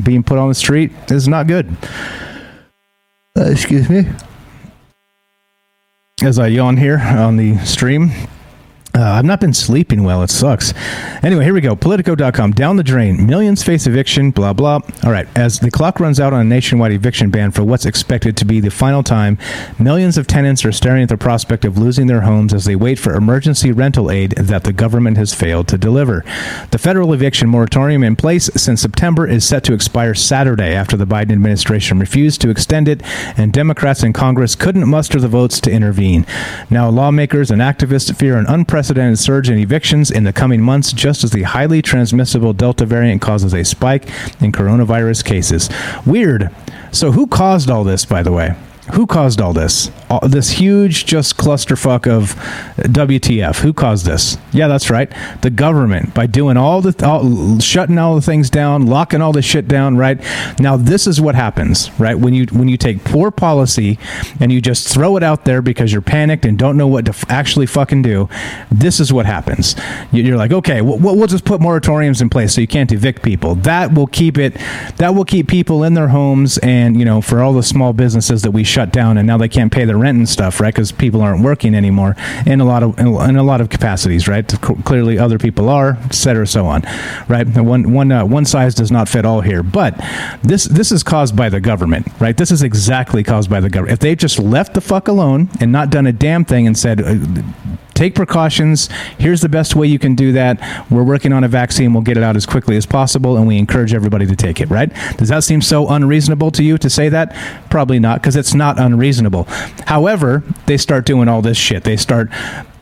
being put on the street is not good. Uh, excuse me. As I yawn here on the stream. Uh, I've not been sleeping well. It sucks. Anyway, here we go. Politico.com. Down the drain. Millions face eviction. Blah, blah. All right. As the clock runs out on a nationwide eviction ban for what's expected to be the final time, millions of tenants are staring at the prospect of losing their homes as they wait for emergency rental aid that the government has failed to deliver. The federal eviction moratorium in place since September is set to expire Saturday after the Biden administration refused to extend it, and Democrats in Congress couldn't muster the votes to intervene. Now, lawmakers and activists fear an unprecedented unprecedented surge in evictions in the coming months, just as the highly transmissible Delta variant causes a spike in coronavirus cases. Weird. So, who caused all this, by the way? Who caused all this? All, this huge, just clusterfuck of WTF. Who caused this? Yeah, that's right. The government by doing all the all, shutting all the things down, locking all the shit down. Right now, this is what happens. Right when you when you take poor policy and you just throw it out there because you're panicked and don't know what to f- actually fucking do. This is what happens. You're like, okay, we'll, we'll just put moratoriums in place so you can't evict people. That will keep it. That will keep people in their homes and you know for all the small businesses that we shut shut down and now they can't pay the rent and stuff, right? Because people aren't working anymore in a lot of in a lot of capacities, right? Clearly, other people are, et cetera, so on, right? One one uh, one size does not fit all here, but this this is caused by the government, right? This is exactly caused by the government. If they just left the fuck alone and not done a damn thing and said uh, take precautions. Here's the best way you can do that. We're working on a vaccine. We'll get it out as quickly as possible, and we encourage everybody to take it, right? Does that seem so unreasonable to you to say that? Probably not, because it's not unreasonable. However, they start doing all this shit. They start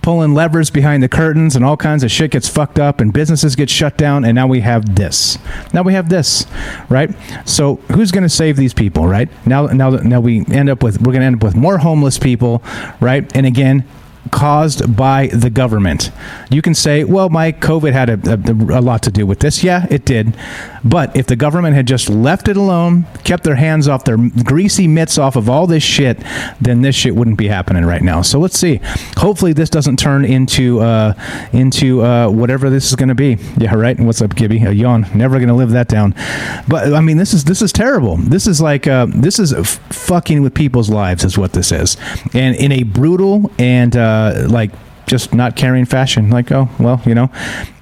pulling levers behind the curtains and all kinds of shit gets fucked up and businesses get shut down and now we have this now we have this right so who's going to save these people right now now now we end up with we're going to end up with more homeless people right and again caused by the government. You can say, well, my COVID had a, a, a, lot to do with this. Yeah, it did. But if the government had just left it alone, kept their hands off their greasy mitts off of all this shit, then this shit wouldn't be happening right now. So let's see. Hopefully, this doesn't turn into uh, into uh, whatever this is going to be. Yeah, right. What's up, Gibby? A yawn. Never going to live that down. But I mean, this is this is terrible. This is like uh, this is f- fucking with people's lives, is what this is, and in a brutal and uh, like just not caring fashion. Like, oh well, you know,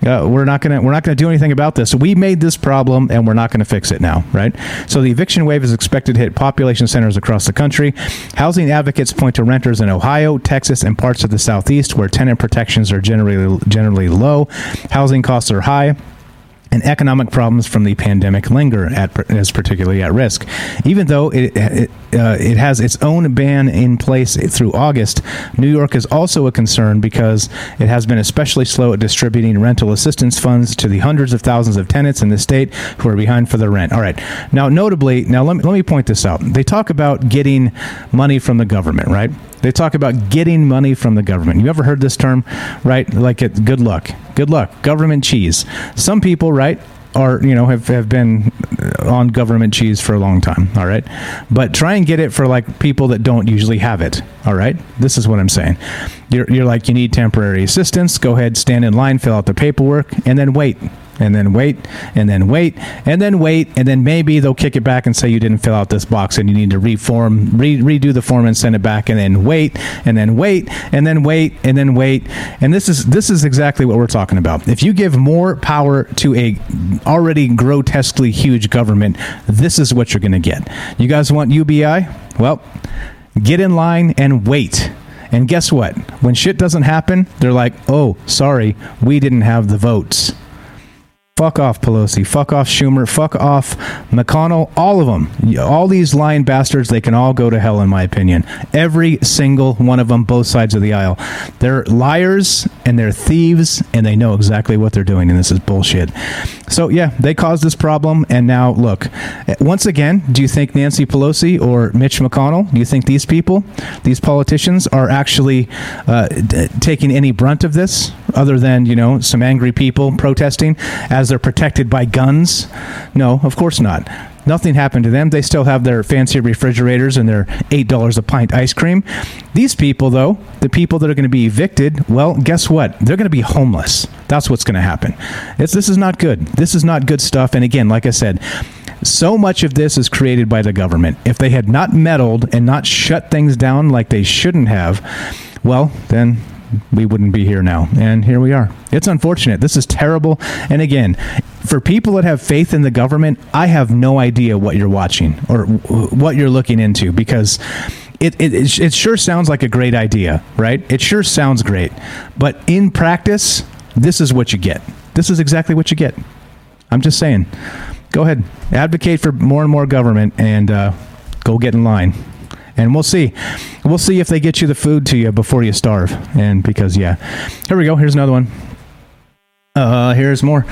uh, we're not gonna we're not gonna do anything about this. We made this problem, and we're not gonna fix it now, right? So the eviction wave is expected to hit population centers across the country. Housing advocates point to renters in Ohio, Texas, and parts of the Southeast where tenant protections are generally generally low. Housing costs are high and economic problems from the pandemic linger at, as particularly at risk. Even though it, it, uh, it has its own ban in place through August, New York is also a concern because it has been especially slow at distributing rental assistance funds to the hundreds of thousands of tenants in the state who are behind for their rent. All right. Now, notably, now let me, let me point this out. They talk about getting money from the government, right? They talk about getting money from the government. You ever heard this term, right? Like it, good luck. Good luck. Government cheese. Some people, right, are you know have, have been on government cheese for a long time all right but try and get it for like people that don't usually have it all right this is what i'm saying you're, you're like you need temporary assistance go ahead stand in line fill out the paperwork and then wait and then wait and then wait and then wait and then maybe they'll kick it back and say you didn't fill out this box and you need to reform re- redo the form and send it back and then wait and then wait and then wait and then wait. And this is this is exactly what we're talking about. If you give more power to a already grotesquely huge government this is what you're going to get. You guys want UBI well get in line and wait. And guess what? When shit doesn't happen they're like oh sorry we didn't have the votes Fuck off Pelosi. Fuck off Schumer. Fuck off McConnell. All of them. All these lying bastards, they can all go to hell, in my opinion. Every single one of them, both sides of the aisle. They're liars and they're thieves and they know exactly what they're doing, and this is bullshit. So, yeah, they caused this problem, and now, look, once again, do you think Nancy Pelosi or Mitch McConnell, do you think these people, these politicians, are actually uh, d- taking any brunt of this other than, you know, some angry people protesting as they're protected by guns? No, of course not. Nothing happened to them. They still have their fancy refrigerators and their $8 a pint ice cream. These people, though, the people that are going to be evicted, well, guess what? They're going to be homeless. That's what's going to happen. It's, this is not good. This is not good stuff. And again, like I said, so much of this is created by the government. If they had not meddled and not shut things down like they shouldn't have, well, then we wouldn't be here now. And here we are. It's unfortunate. This is terrible. And again, for people that have faith in the government, I have no idea what you're watching or what you're looking into because. It, it, it sure sounds like a great idea, right? It sure sounds great. But in practice, this is what you get. This is exactly what you get. I'm just saying. Go ahead. Advocate for more and more government and uh, go get in line and we'll see. We'll see if they get you the food to you before you starve. And because, yeah. Here we go. Here's another one. Uh, here's more.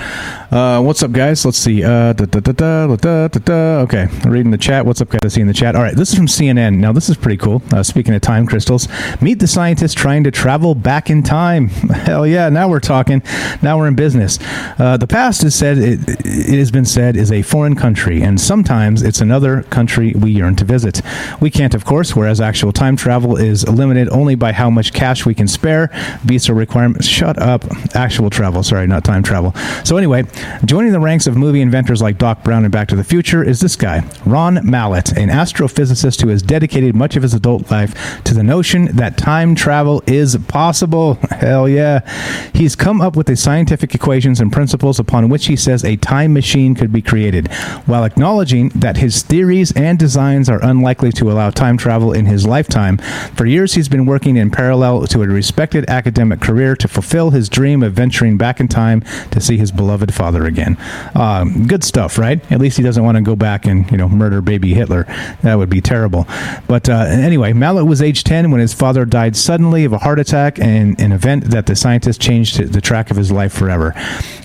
Uh, what's up, guys? Let's see. Uh, da, da, da, okay, reading the chat. What's up, guys? I see in the chat. All right, this is from CNN. Now, this is pretty cool. Uh, speaking of time crystals, meet the scientist trying to travel back in time. (laughs) Hell yeah! Now we're talking. Now we're in business. Uh, the past is said. It, it has been said is a foreign country, and sometimes it's another country we yearn to visit. We can't, of course. Whereas actual time travel is limited only by how much cash we can spare. Visa requirements. Shut up. Actual travel. Sorry not time travel. So anyway, joining the ranks of movie inventors like Doc Brown and Back to the Future is this guy, Ron Mallett, an astrophysicist who has dedicated much of his adult life to the notion that time travel is possible. (laughs) Hell yeah. He's come up with the scientific equations and principles upon which he says a time machine could be created, while acknowledging that his theories and designs are unlikely to allow time travel in his lifetime. For years, he's been working in parallel to a respected academic career to fulfill his dream of venturing back in time time to see his beloved father again. Um, good stuff, right? At least he doesn't want to go back and you know murder baby Hitler. That would be terrible. But uh, anyway, Mallett was age 10 when his father died suddenly of a heart attack, and an event that the scientist changed the track of his life forever.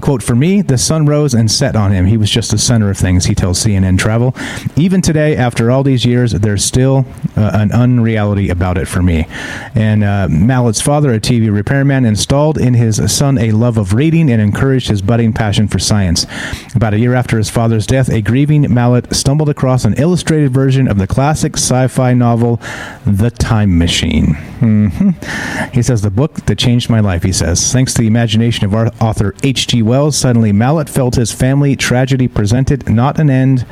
Quote: For me, the sun rose and set on him. He was just the center of things. He tells CNN Travel. Even today, after all these years, there's still uh, an unreality about it for me. And uh, Mallett's father, a TV repairman, installed in his son a love of reading and encouraged his budding passion for science. About a year after his father's death, a grieving Mallett stumbled across an illustrated version of the classic sci fi novel, The Time Machine. Mm-hmm. He says, The book that changed my life, he says. Thanks to the imagination of our author H.G. Wells, suddenly Mallett felt his family tragedy presented not an end,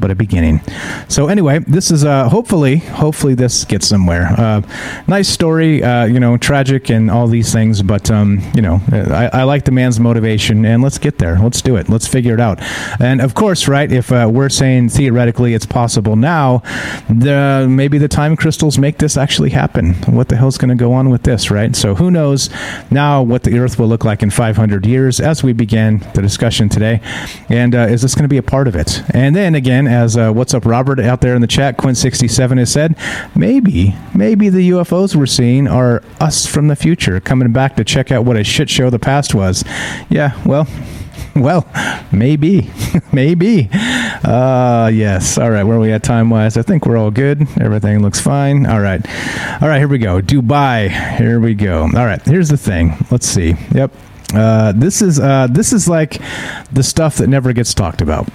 but a beginning. So anyway, this is uh, hopefully, hopefully this gets somewhere. Uh, nice story, uh, you know, tragic and all these things, but um, you know, I, I, like the man's motivation, and let's get there. Let's do it. Let's figure it out. And of course, right, if uh, we're saying theoretically it's possible now, the, maybe the time crystals make this actually happen. What the hell's going to go on with this, right? So who knows now what the Earth will look like in 500 years as we begin the discussion today, and uh, is this going to be a part of it? And then again as uh, what's up, Robert, out there in the chat, Quint67 has said, maybe, maybe the UFOs we're seeing are us from the future coming back to check out what a shit show the past was. Yeah, well, (laughs) well, maybe, (laughs) maybe. Uh, yes. All right. Where are we at time wise? I think we're all good. Everything looks fine. All right. All right. Here we go. Dubai. Here we go. All right. Here's the thing. Let's see. Yep. Uh, this is uh, this is like the stuff that never gets talked about.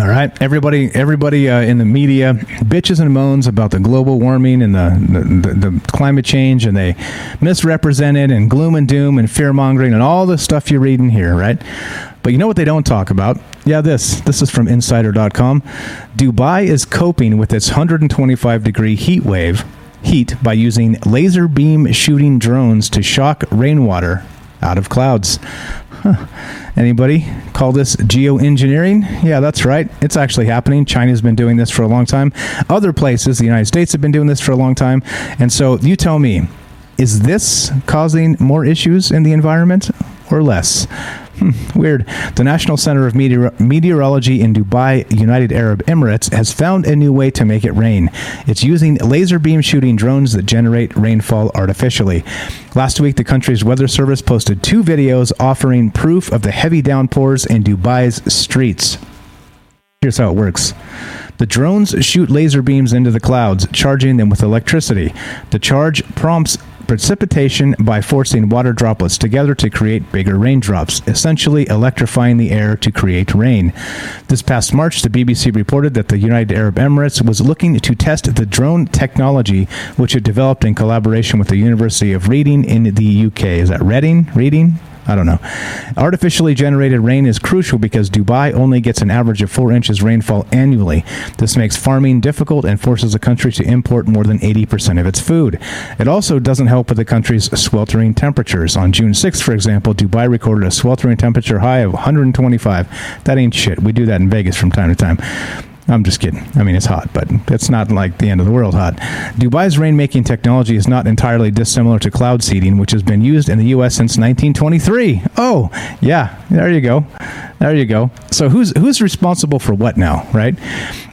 All right, everybody, everybody uh, in the media bitches and moans about the global warming and the, the, the climate change, and they misrepresent it and gloom and doom and fear mongering and all the stuff you read in here, right? But you know what they don't talk about? Yeah, this. This is from Insider.com. Dubai is coping with its 125 degree heat wave heat by using laser beam shooting drones to shock rainwater out of clouds. (laughs) Anybody call this geoengineering? Yeah, that's right. It's actually happening. China's been doing this for a long time. Other places, the United States, have been doing this for a long time. And so you tell me, is this causing more issues in the environment? or less. Hmm, weird. The National Center of Meteor- Meteorology in Dubai, United Arab Emirates, has found a new way to make it rain. It's using laser beam shooting drones that generate rainfall artificially. Last week, the country's weather service posted two videos offering proof of the heavy downpours in Dubai's streets. Here's how it works. The drones shoot laser beams into the clouds, charging them with electricity. The charge prompts precipitation by forcing water droplets together to create bigger raindrops, essentially electrifying the air to create rain. This past March, the BBC reported that the United Arab Emirates was looking to test the drone technology, which it developed in collaboration with the University of Reading in the UK. Is that Reading? Reading? I don't know. Artificially generated rain is crucial because Dubai only gets an average of 4 inches rainfall annually. This makes farming difficult and forces the country to import more than 80% of its food. It also doesn't help with the country's sweltering temperatures. On June 6th, for example, Dubai recorded a sweltering temperature high of 125. That ain't shit. We do that in Vegas from time to time. I'm just kidding. I mean, it's hot, but it's not like the end of the world hot. Dubai's rainmaking technology is not entirely dissimilar to cloud seeding, which has been used in the U.S. since 1923. Oh, yeah, there you go. There you go. So who's who's responsible for what now, right?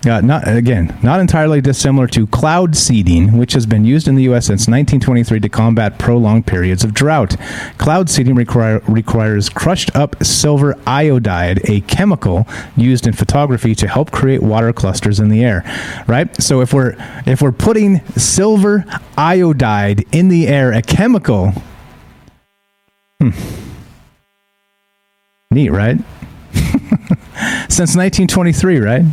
Uh, not again, not entirely dissimilar to cloud seeding, which has been used in the U.S. since 1923 to combat prolonged periods of drought. Cloud seeding require, requires crushed up silver iodide, a chemical used in photography to help create water clusters in the air. Right. So if we're if we're putting silver iodide in the air, a chemical. Hmm. Neat, right? (laughs) Since 1923, right?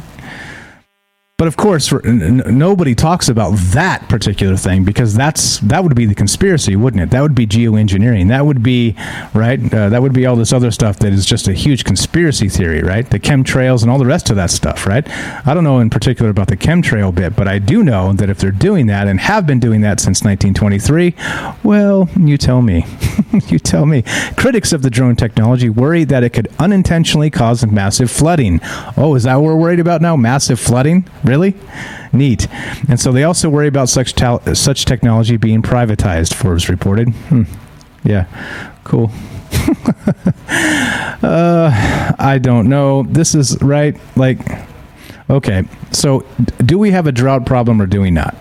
But of course, n- nobody talks about that particular thing because that's that would be the conspiracy, wouldn't it? That would be geoengineering. That would be right. Uh, that would be all this other stuff that is just a huge conspiracy theory, right? The chemtrails and all the rest of that stuff, right? I don't know in particular about the chemtrail bit, but I do know that if they're doing that and have been doing that since 1923, well, you tell me. (laughs) you tell me. Critics of the drone technology worry that it could unintentionally cause massive flooding. Oh, is that what we're worried about now? Massive flooding? Really? Neat. And so they also worry about such such technology being privatized, Forbes reported. Hmm. Yeah, cool. (laughs) uh, I don't know. This is right. Like, okay. So, do we have a drought problem or do we not?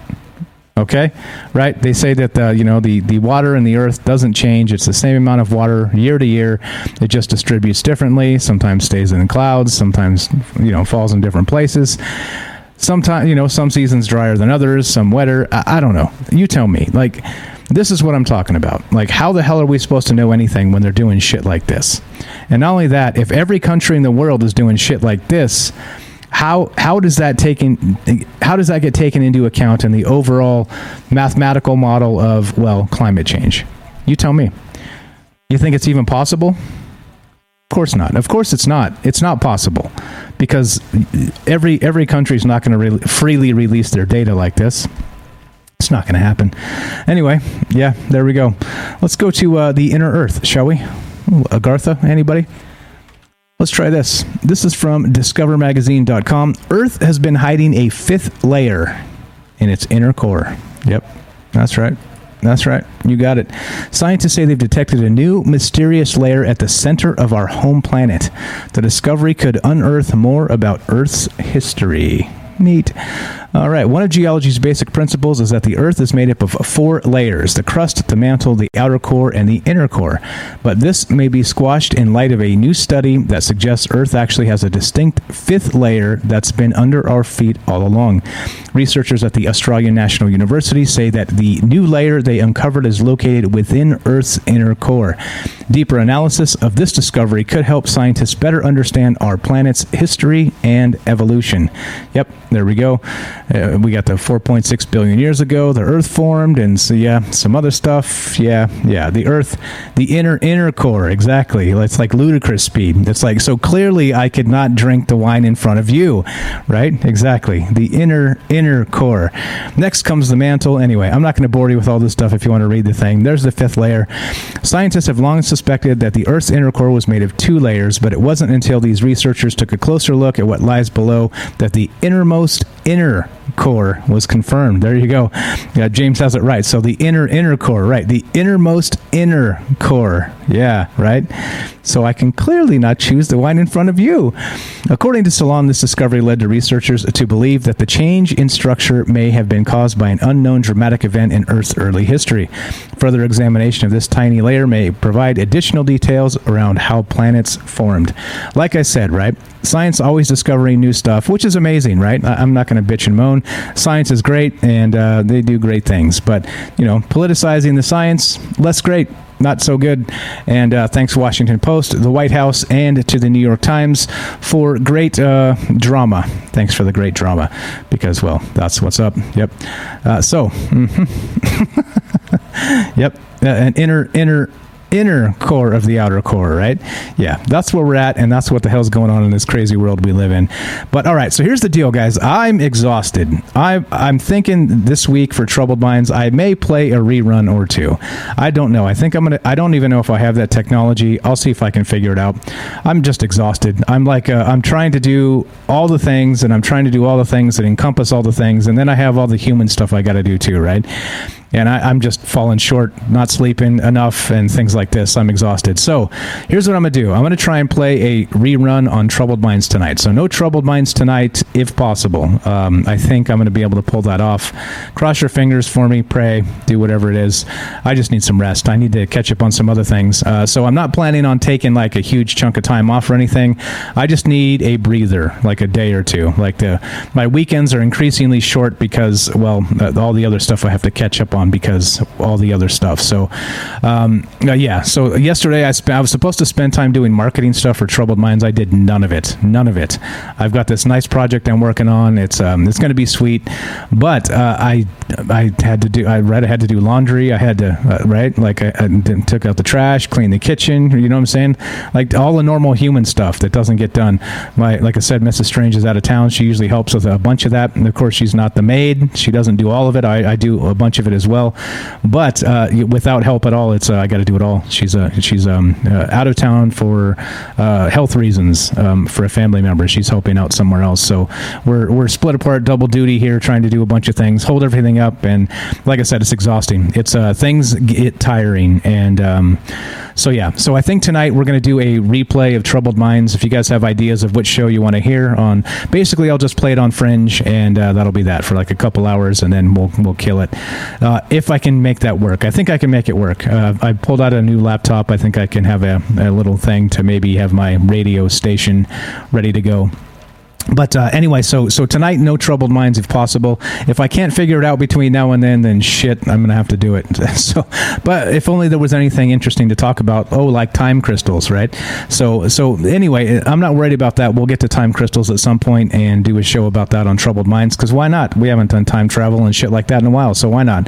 Okay, right? They say that the you know the the water in the earth doesn't change. It's the same amount of water year to year. It just distributes differently. Sometimes stays in the clouds. Sometimes you know falls in different places sometimes you know some seasons drier than others some wetter. I, I, don't know. You tell me. Like this is what i'm talking about. Like how the hell are we supposed to know anything when they're doing shit like this? And not only that if every country in the world is doing shit like this how how does that taken how does that get taken into account in the overall mathematical model of well climate change? You tell me. You think it's even possible course not of course it's not it's not possible because every every country is not going to re- freely release their data like this. It's not going to happen. Anyway, yeah, there we go. Let's go to uh, the inner Earth, shall we? Agartha, anybody? Let's try this. This is from discovermagazine.com. Earth has been hiding a fifth layer in its inner core. Yep, that's right. That's right. You got it. Scientists say they've detected a new mysterious layer at the center of our home planet. The discovery could unearth more about Earth's history. Neat. All right. One of geology's basic principles is that the Earth is made up of four layers the crust, the mantle, the outer core, and the inner core. But this may be squashed in light of a new study that suggests Earth actually has a distinct fifth layer that's been under our feet all along. Researchers at the Australian National University say that the new layer they uncovered is located within Earth's inner core. Deeper analysis of this discovery could help scientists better understand our planet's history and evolution. Yep, there we go. Uh, we got the 4.6 billion years ago, the Earth formed, and so yeah, some other stuff. Yeah, yeah, the Earth, the inner inner core, exactly. It's like ludicrous speed. It's like so clearly I could not drink the wine in front of you, right? Exactly, the inner inner core. Next comes the mantle. Anyway, I'm not going to bore you with all this stuff if you want to read the thing. There's the fifth layer. Scientists have long suspected that the Earth's inner core was made of two layers, but it wasn't until these researchers took a closer look at what lies below that the innermost inner core was confirmed. There you go. Yeah, James has it right. So the inner inner core, right? The innermost inner core. Yeah, right. So I can clearly not choose the wine in front of you. According to Salon, this discovery led to researchers to believe that the change in structure may have been caused by an unknown dramatic event in Earth's early history. Further examination of this tiny layer may provide additional details around how planets formed. Like I said, right? Science always discovering new stuff, which is amazing, right? I- I'm not going to bitch and moan. Science is great, and uh, they do great things. But you know, politicizing the science, less great not so good. And uh, thanks, Washington Post, the White House, and to the New York Times for great uh, drama. Thanks for the great drama, because well, that's what's up. Yep. Uh, so, mhm. (laughs) (laughs) yep, uh, an inner inner inner core of the outer core, right? Yeah, that's where we're at, and that's what the hell's going on in this crazy world we live in. But all right, so here's the deal, guys. I'm exhausted. I, I'm thinking this week for Troubled Minds, I may play a rerun or two. I don't know. I think I'm gonna. I don't even know if I have that technology. I'll see if I can figure it out. I'm just exhausted. I'm like, uh, I'm trying to do all the things, and I'm trying to do all the things that encompass all the things, and then I have all the human stuff I got to do too, right? And I, I'm just falling short, not sleeping enough, and things like this. I'm exhausted. So here's what I'm gonna do. I'm gonna try and play a rerun on Troubled Minds tonight. So no Troubled Minds tonight, if possible. Um, I think I'm gonna be able to pull that off. Cross your fingers for me. Pray. Do whatever it is. I just need some rest. I need to catch up on some other things. Uh, so I'm not planning on taking like a huge chunk of time off or anything. I just need a breather, like a day or two. Like the my weekends are increasingly short because well, uh, all the other stuff I have to catch up on because all the other stuff. So, um, uh, yeah. So yesterday I, sp- I was supposed to spend time doing marketing stuff for Troubled Minds. I did none of it. None of it. I've got this nice project I'm working on. It's um, it's going to be sweet, but uh, I I had to do I right I had to do laundry. I had to uh, right like I, I took out the trash, clean the kitchen. You know what I'm saying? Like all the normal human stuff that doesn't get done. My like I said, Mrs. Strange is out of town. She usually helps with a bunch of that. And of course, she's not the maid. She doesn't do all of it. I, I do a bunch of it as well. But uh, without help at all, it's uh, I got to do it all. She's uh, she's um, uh, out of town for uh, health reasons um, for a family member. She's helping out somewhere else. So we're we're split apart, double duty here, trying to do a bunch of things, hold everything up, and like I said, it's exhausting. It's uh, things get tiring, and um, so yeah. So I think tonight we're going to do a replay of Troubled Minds. If you guys have ideas of which show you want to hear on, basically I'll just play it on Fringe, and that'll be that for like a couple hours, and then we'll we'll kill it. Uh, if I can make that work, I think I can make it work. Uh, I pulled out a new laptop. I think I can have a, a little thing to maybe have my radio station ready to go but uh, anyway, so so tonight, no troubled minds if possible. If I can't figure it out between now and then, then shit, I'm gonna have to do it. (laughs) So, but if only there was anything interesting to talk about. Oh, like time crystals, right? So so anyway, I'm not worried about that. We'll get to time crystals at some point and do a show about that on troubled minds because why not? We haven't done time travel and shit like that in a while, so why not?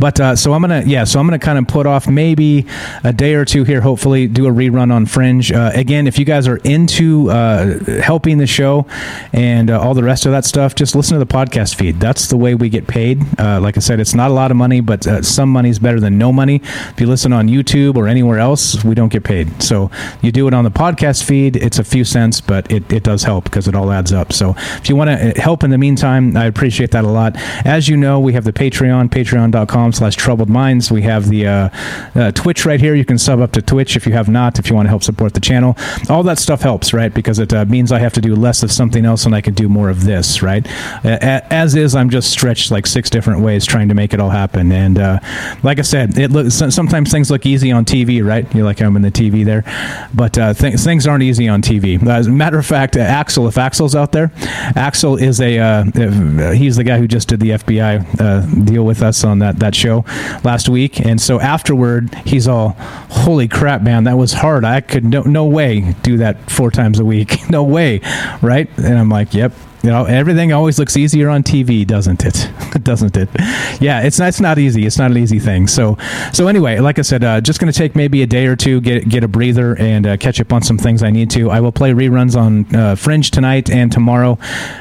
But uh, so I'm gonna yeah, so I'm gonna kind of put off maybe a day or two here. Hopefully, do a rerun on Fringe. Uh, again, if you guys are into uh, helping the show and uh, all the rest of that stuff, just listen to the podcast feed. That's the way we get paid. Uh, like I said, it's not a lot of money, but uh, some is better than no money. If you listen on YouTube or anywhere else, we don't get paid. So you do it on the podcast feed, it's a few cents, but it, it does help because it all adds up. So if you want to help in the meantime, I appreciate that a lot. As you know, we have the Patreon, patreon.com slash troubled minds. We have the uh, uh, Twitch right here. You can sub up to Twitch if you have not, if you want to help support the channel. All that stuff helps, right? Because it uh, means I have to do less of something else and I can do more of this, right? As is, I'm just stretched like six different ways trying to make it all happen. And uh, like I said, it looks sometimes things look easy on TV, right? You're like I'm in the TV there, but uh, th- things aren't easy on TV. As a matter of fact, uh, Axel, if Axel's out there, Axel is a uh, uh, he's the guy who just did the FBI uh, deal with us on that that show last week, and so afterward, he's all, "Holy crap, man, that was hard. I could no no way do that four times a week. (laughs) no way, right?" And I'm like, "Yep." You know, everything always looks easier on TV, doesn't it? (laughs) doesn't it? Yeah, it's not, it's not easy. It's not an easy thing. So, so anyway, like I said, uh, just going to take maybe a day or two, get get a breather, and uh, catch up on some things I need to. I will play reruns on uh, Fringe tonight and tomorrow,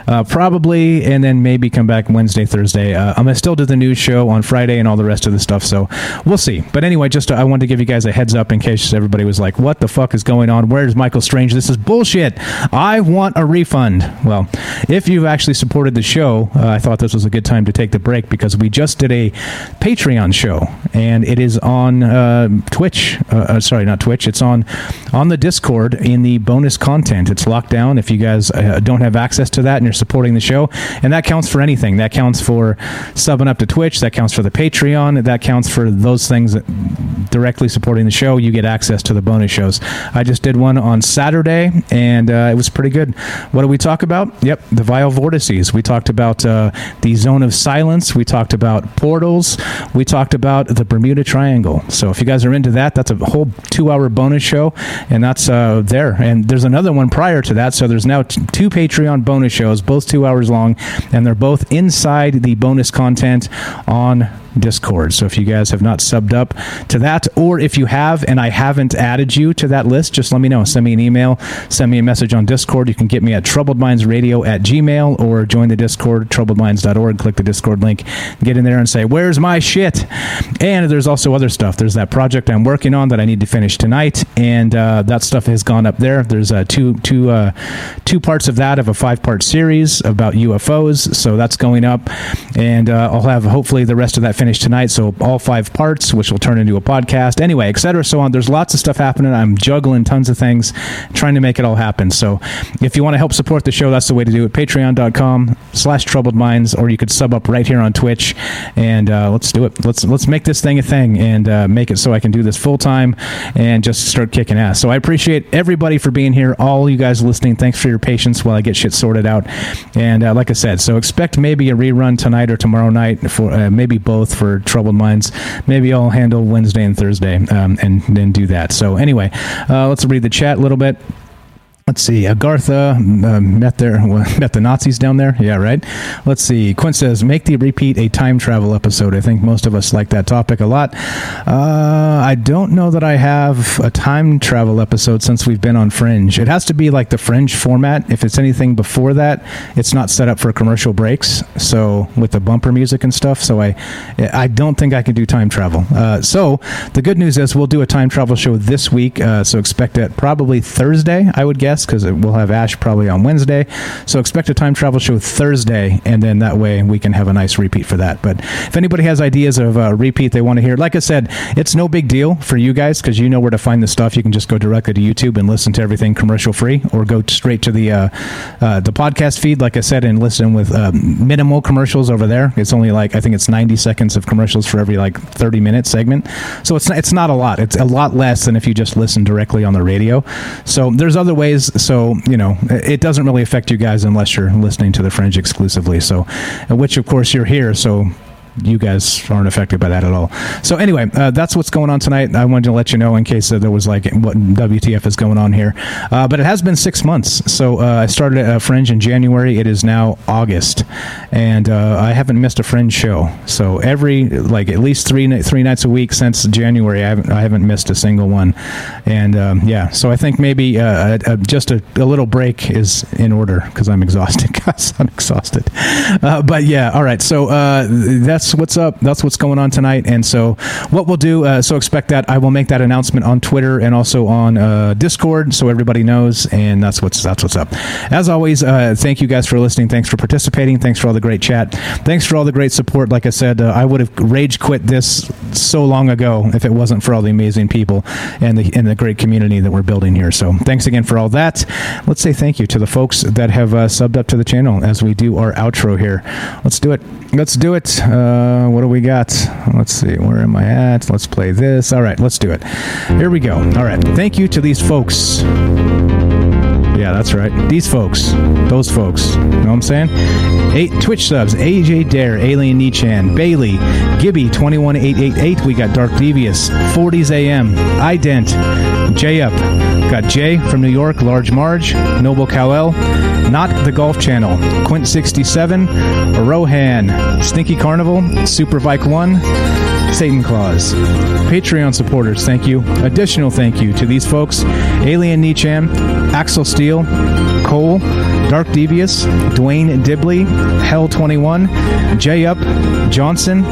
uh, probably, and then maybe come back Wednesday, Thursday. Uh, I'm gonna still do the news show on Friday and all the rest of the stuff. So we'll see. But anyway, just uh, I wanted to give you guys a heads up in case everybody was like, "What the fuck is going on? Where's Michael Strange? This is bullshit. I want a refund." Well if you've actually supported the show, uh, I thought this was a good time to take the break because we just did a Patreon show, and it is on uh, Twitch. Uh, uh, sorry, not Twitch. It's on on the Discord in the bonus content. It's locked down. If you guys uh, don't have access to that and you're supporting the show, and that counts for anything. That counts for subbing up to Twitch. That counts for the Patreon. That counts for those things directly supporting the show. You get access to the bonus shows. I just did one on Saturday, and uh, it was pretty good. What did we talk about? Yep, the Vile Vortices. We talked about uh, the Zone of Silence. We talked about portals. We talked about the Bermuda Triangle. So if you guys are into that, that's a whole two-hour bonus show, and that's uh, there. And there's another one prior to that. So there's now t- two Patreon bonus shows, both two hours long, and they're both inside the bonus content on Discord. So if you guys have not subbed up to that, or if you have and I haven't added you to that list, just let me know. Send me an email, send me a message on Discord. You can get me at troubledmindsradio at gmail or join the Discord, troubledminds.org. Click the Discord link, get in there and say, Where's my shit? And there's also other stuff. There's that project I'm working on that I need to finish tonight, and uh, that stuff has gone up there. There's uh, two, two, uh, two parts of that of a five part series about UFOs. So that's going up, and uh, I'll have hopefully the rest of that finished tonight. So all five parts, which will turn into a podcast, anyway, etc. So on. There's lots of stuff happening. I'm juggling tons of things, trying to make it all happen. So if you want to help support the show, that's the way to do it. Patreon.com slash troubled minds, or you could sub up right here on Twitch, and uh, let's do it. Let's let's make this thing a thing and uh, make it so I can do this full time and just start kicking ass. So I appreciate everybody for being here, all you guys listening. Thanks for your patience while I get shit sorted out. And uh, like I said, so expect maybe a rerun tonight or tomorrow night for uh, maybe both for Troubled Minds. Maybe I'll handle Wednesday and Thursday um, and then do that. So anyway, uh, let's read the chat a little bit. Let's see. Agartha uh, met their (laughs) met the Nazis down there. Yeah, right. Let's see. Quint says, "Make the repeat a time travel episode." I think most of us like that topic a lot. Uh, I don't know that I have a time travel episode since we've been on Fringe. It has to be like the Fringe format. If it's anything before that, it's not set up for commercial breaks. So with the bumper music and stuff. So I, I don't think I can do time travel. Uh, so the good news is we'll do a time travel show this week. Uh, so expect it probably Thursday. I would guess because we'll have Ash probably on Wednesday. So expect a time travel show Thursday, and then that way we can have a nice repeat for that. But if anybody has ideas of a repeat they want to hear, like I said, it's no big deal for you guys because you know where to find the stuff. You can just go directly to YouTube and listen to everything commercial free, or go straight to the uh, uh, the podcast feed, like I said, and listen with um, minimal commercials over there. It's only like I think it's 90 seconds of commercials for every like 30 minute segment. So it's not, it's not a lot. It's a lot less than if you just listen directly on the radio. So there's other ways so you know it doesn't really affect you guys unless you're listening to the fringe exclusively. So which of course you're here so you guys aren't affected by that at all. So anyway, uh, that's what's going on tonight. I wanted to let you know in case uh, there was like what WTF is going on here. Uh, but it has been six months. So uh, I started at Fringe in January. It is now August, and uh, I haven't missed a Fringe show. So every like at least three three nights a week since January, I haven't I haven't missed a single one. And um, yeah, so I think maybe uh, a, a, just a, a, little break is in order because I'm exhausted. (laughs) Guys, I'm exhausted. but yeah, all right. So that's that's what's up. That's what's going on tonight. And so, what we'll do, uh, so expect that I will make that announcement on Twitter and also on uh, Discord, so everybody knows. And that's what's that's what's up. As always, uh, thank you guys for listening. Thanks for participating. Thanks for all the great chat. Thanks for all the great support. Like I said, uh, I would have rage quit this so long ago if it wasn't for all the amazing people and the and the great community that we're building here. So thanks again for all that. Let's say thank you to the folks that have uh, subbed up to the channel as we do our outro here. Let's do it. Let's do it. Uh, uh, what do we got? Let's see. Where am I at? Let's play this. All right, let's do it. Here we go. All right. Thank you to these folks. Yeah, that's right. These folks. Those folks. You know what I'm saying? Eight Twitch subs. AJ Dare, Alien Nichan, Bailey, Gibby 21888. We got Dark Devious, 40s AM, Ident, J Up. Got Jay from New York, Large Marge, Noble Cowell, Not the Golf Channel, Quint67, Rohan, Stinky Carnival, Super Vike 1, Satan Claus. Patreon supporters, thank you. Additional thank you to these folks Alien Nichan, Axel Steele, Cole, Dark Devious, Dwayne Dibley, Hell21, J Up, Johnson,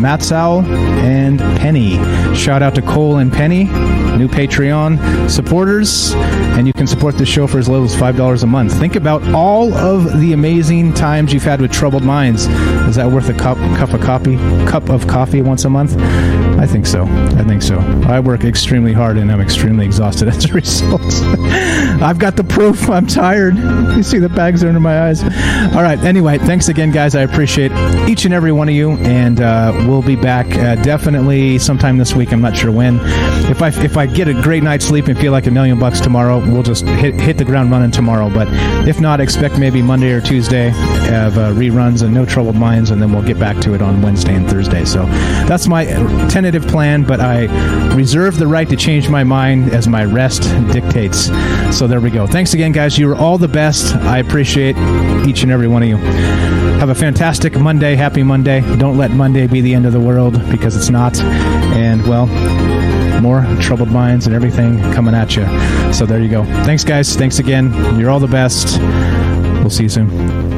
Matt Sowell, and Penny. Shout out to Cole and Penny, new Patreon supporters, and you can support the show for as little as $5 a month. Think about all of the amazing times you've had with Troubled Minds. Is that worth a cup, cup of coffee? Cup of coffee once a month? I think so. I think so. I work extremely hard and I'm extremely exhausted (laughs) as a result. (laughs) I've got the proof. I'm tired. You see the bags are under my eyes. All right. Anyway, thanks again, guys. I appreciate each and every one of you, and uh, we'll be back uh, definitely sometime this week. I'm not sure when. If I if I get a great night's sleep and feel like a million bucks tomorrow, we'll just hit hit the ground running tomorrow. But if not, expect maybe Monday or Tuesday of uh, reruns and no troubled minds, and then we'll get back to it on Wednesday and Thursday. So that's my plan, but I reserve the right to change my mind as my rest dictates. So there we go. Thanks again, guys. You are all the best. I appreciate each and every one of you. Have a fantastic Monday. Happy Monday. Don't let Monday be the end of the world because it's not. And, well, more troubled minds and everything coming at you. So there you go. Thanks, guys. Thanks again. You're all the best. We'll see you soon.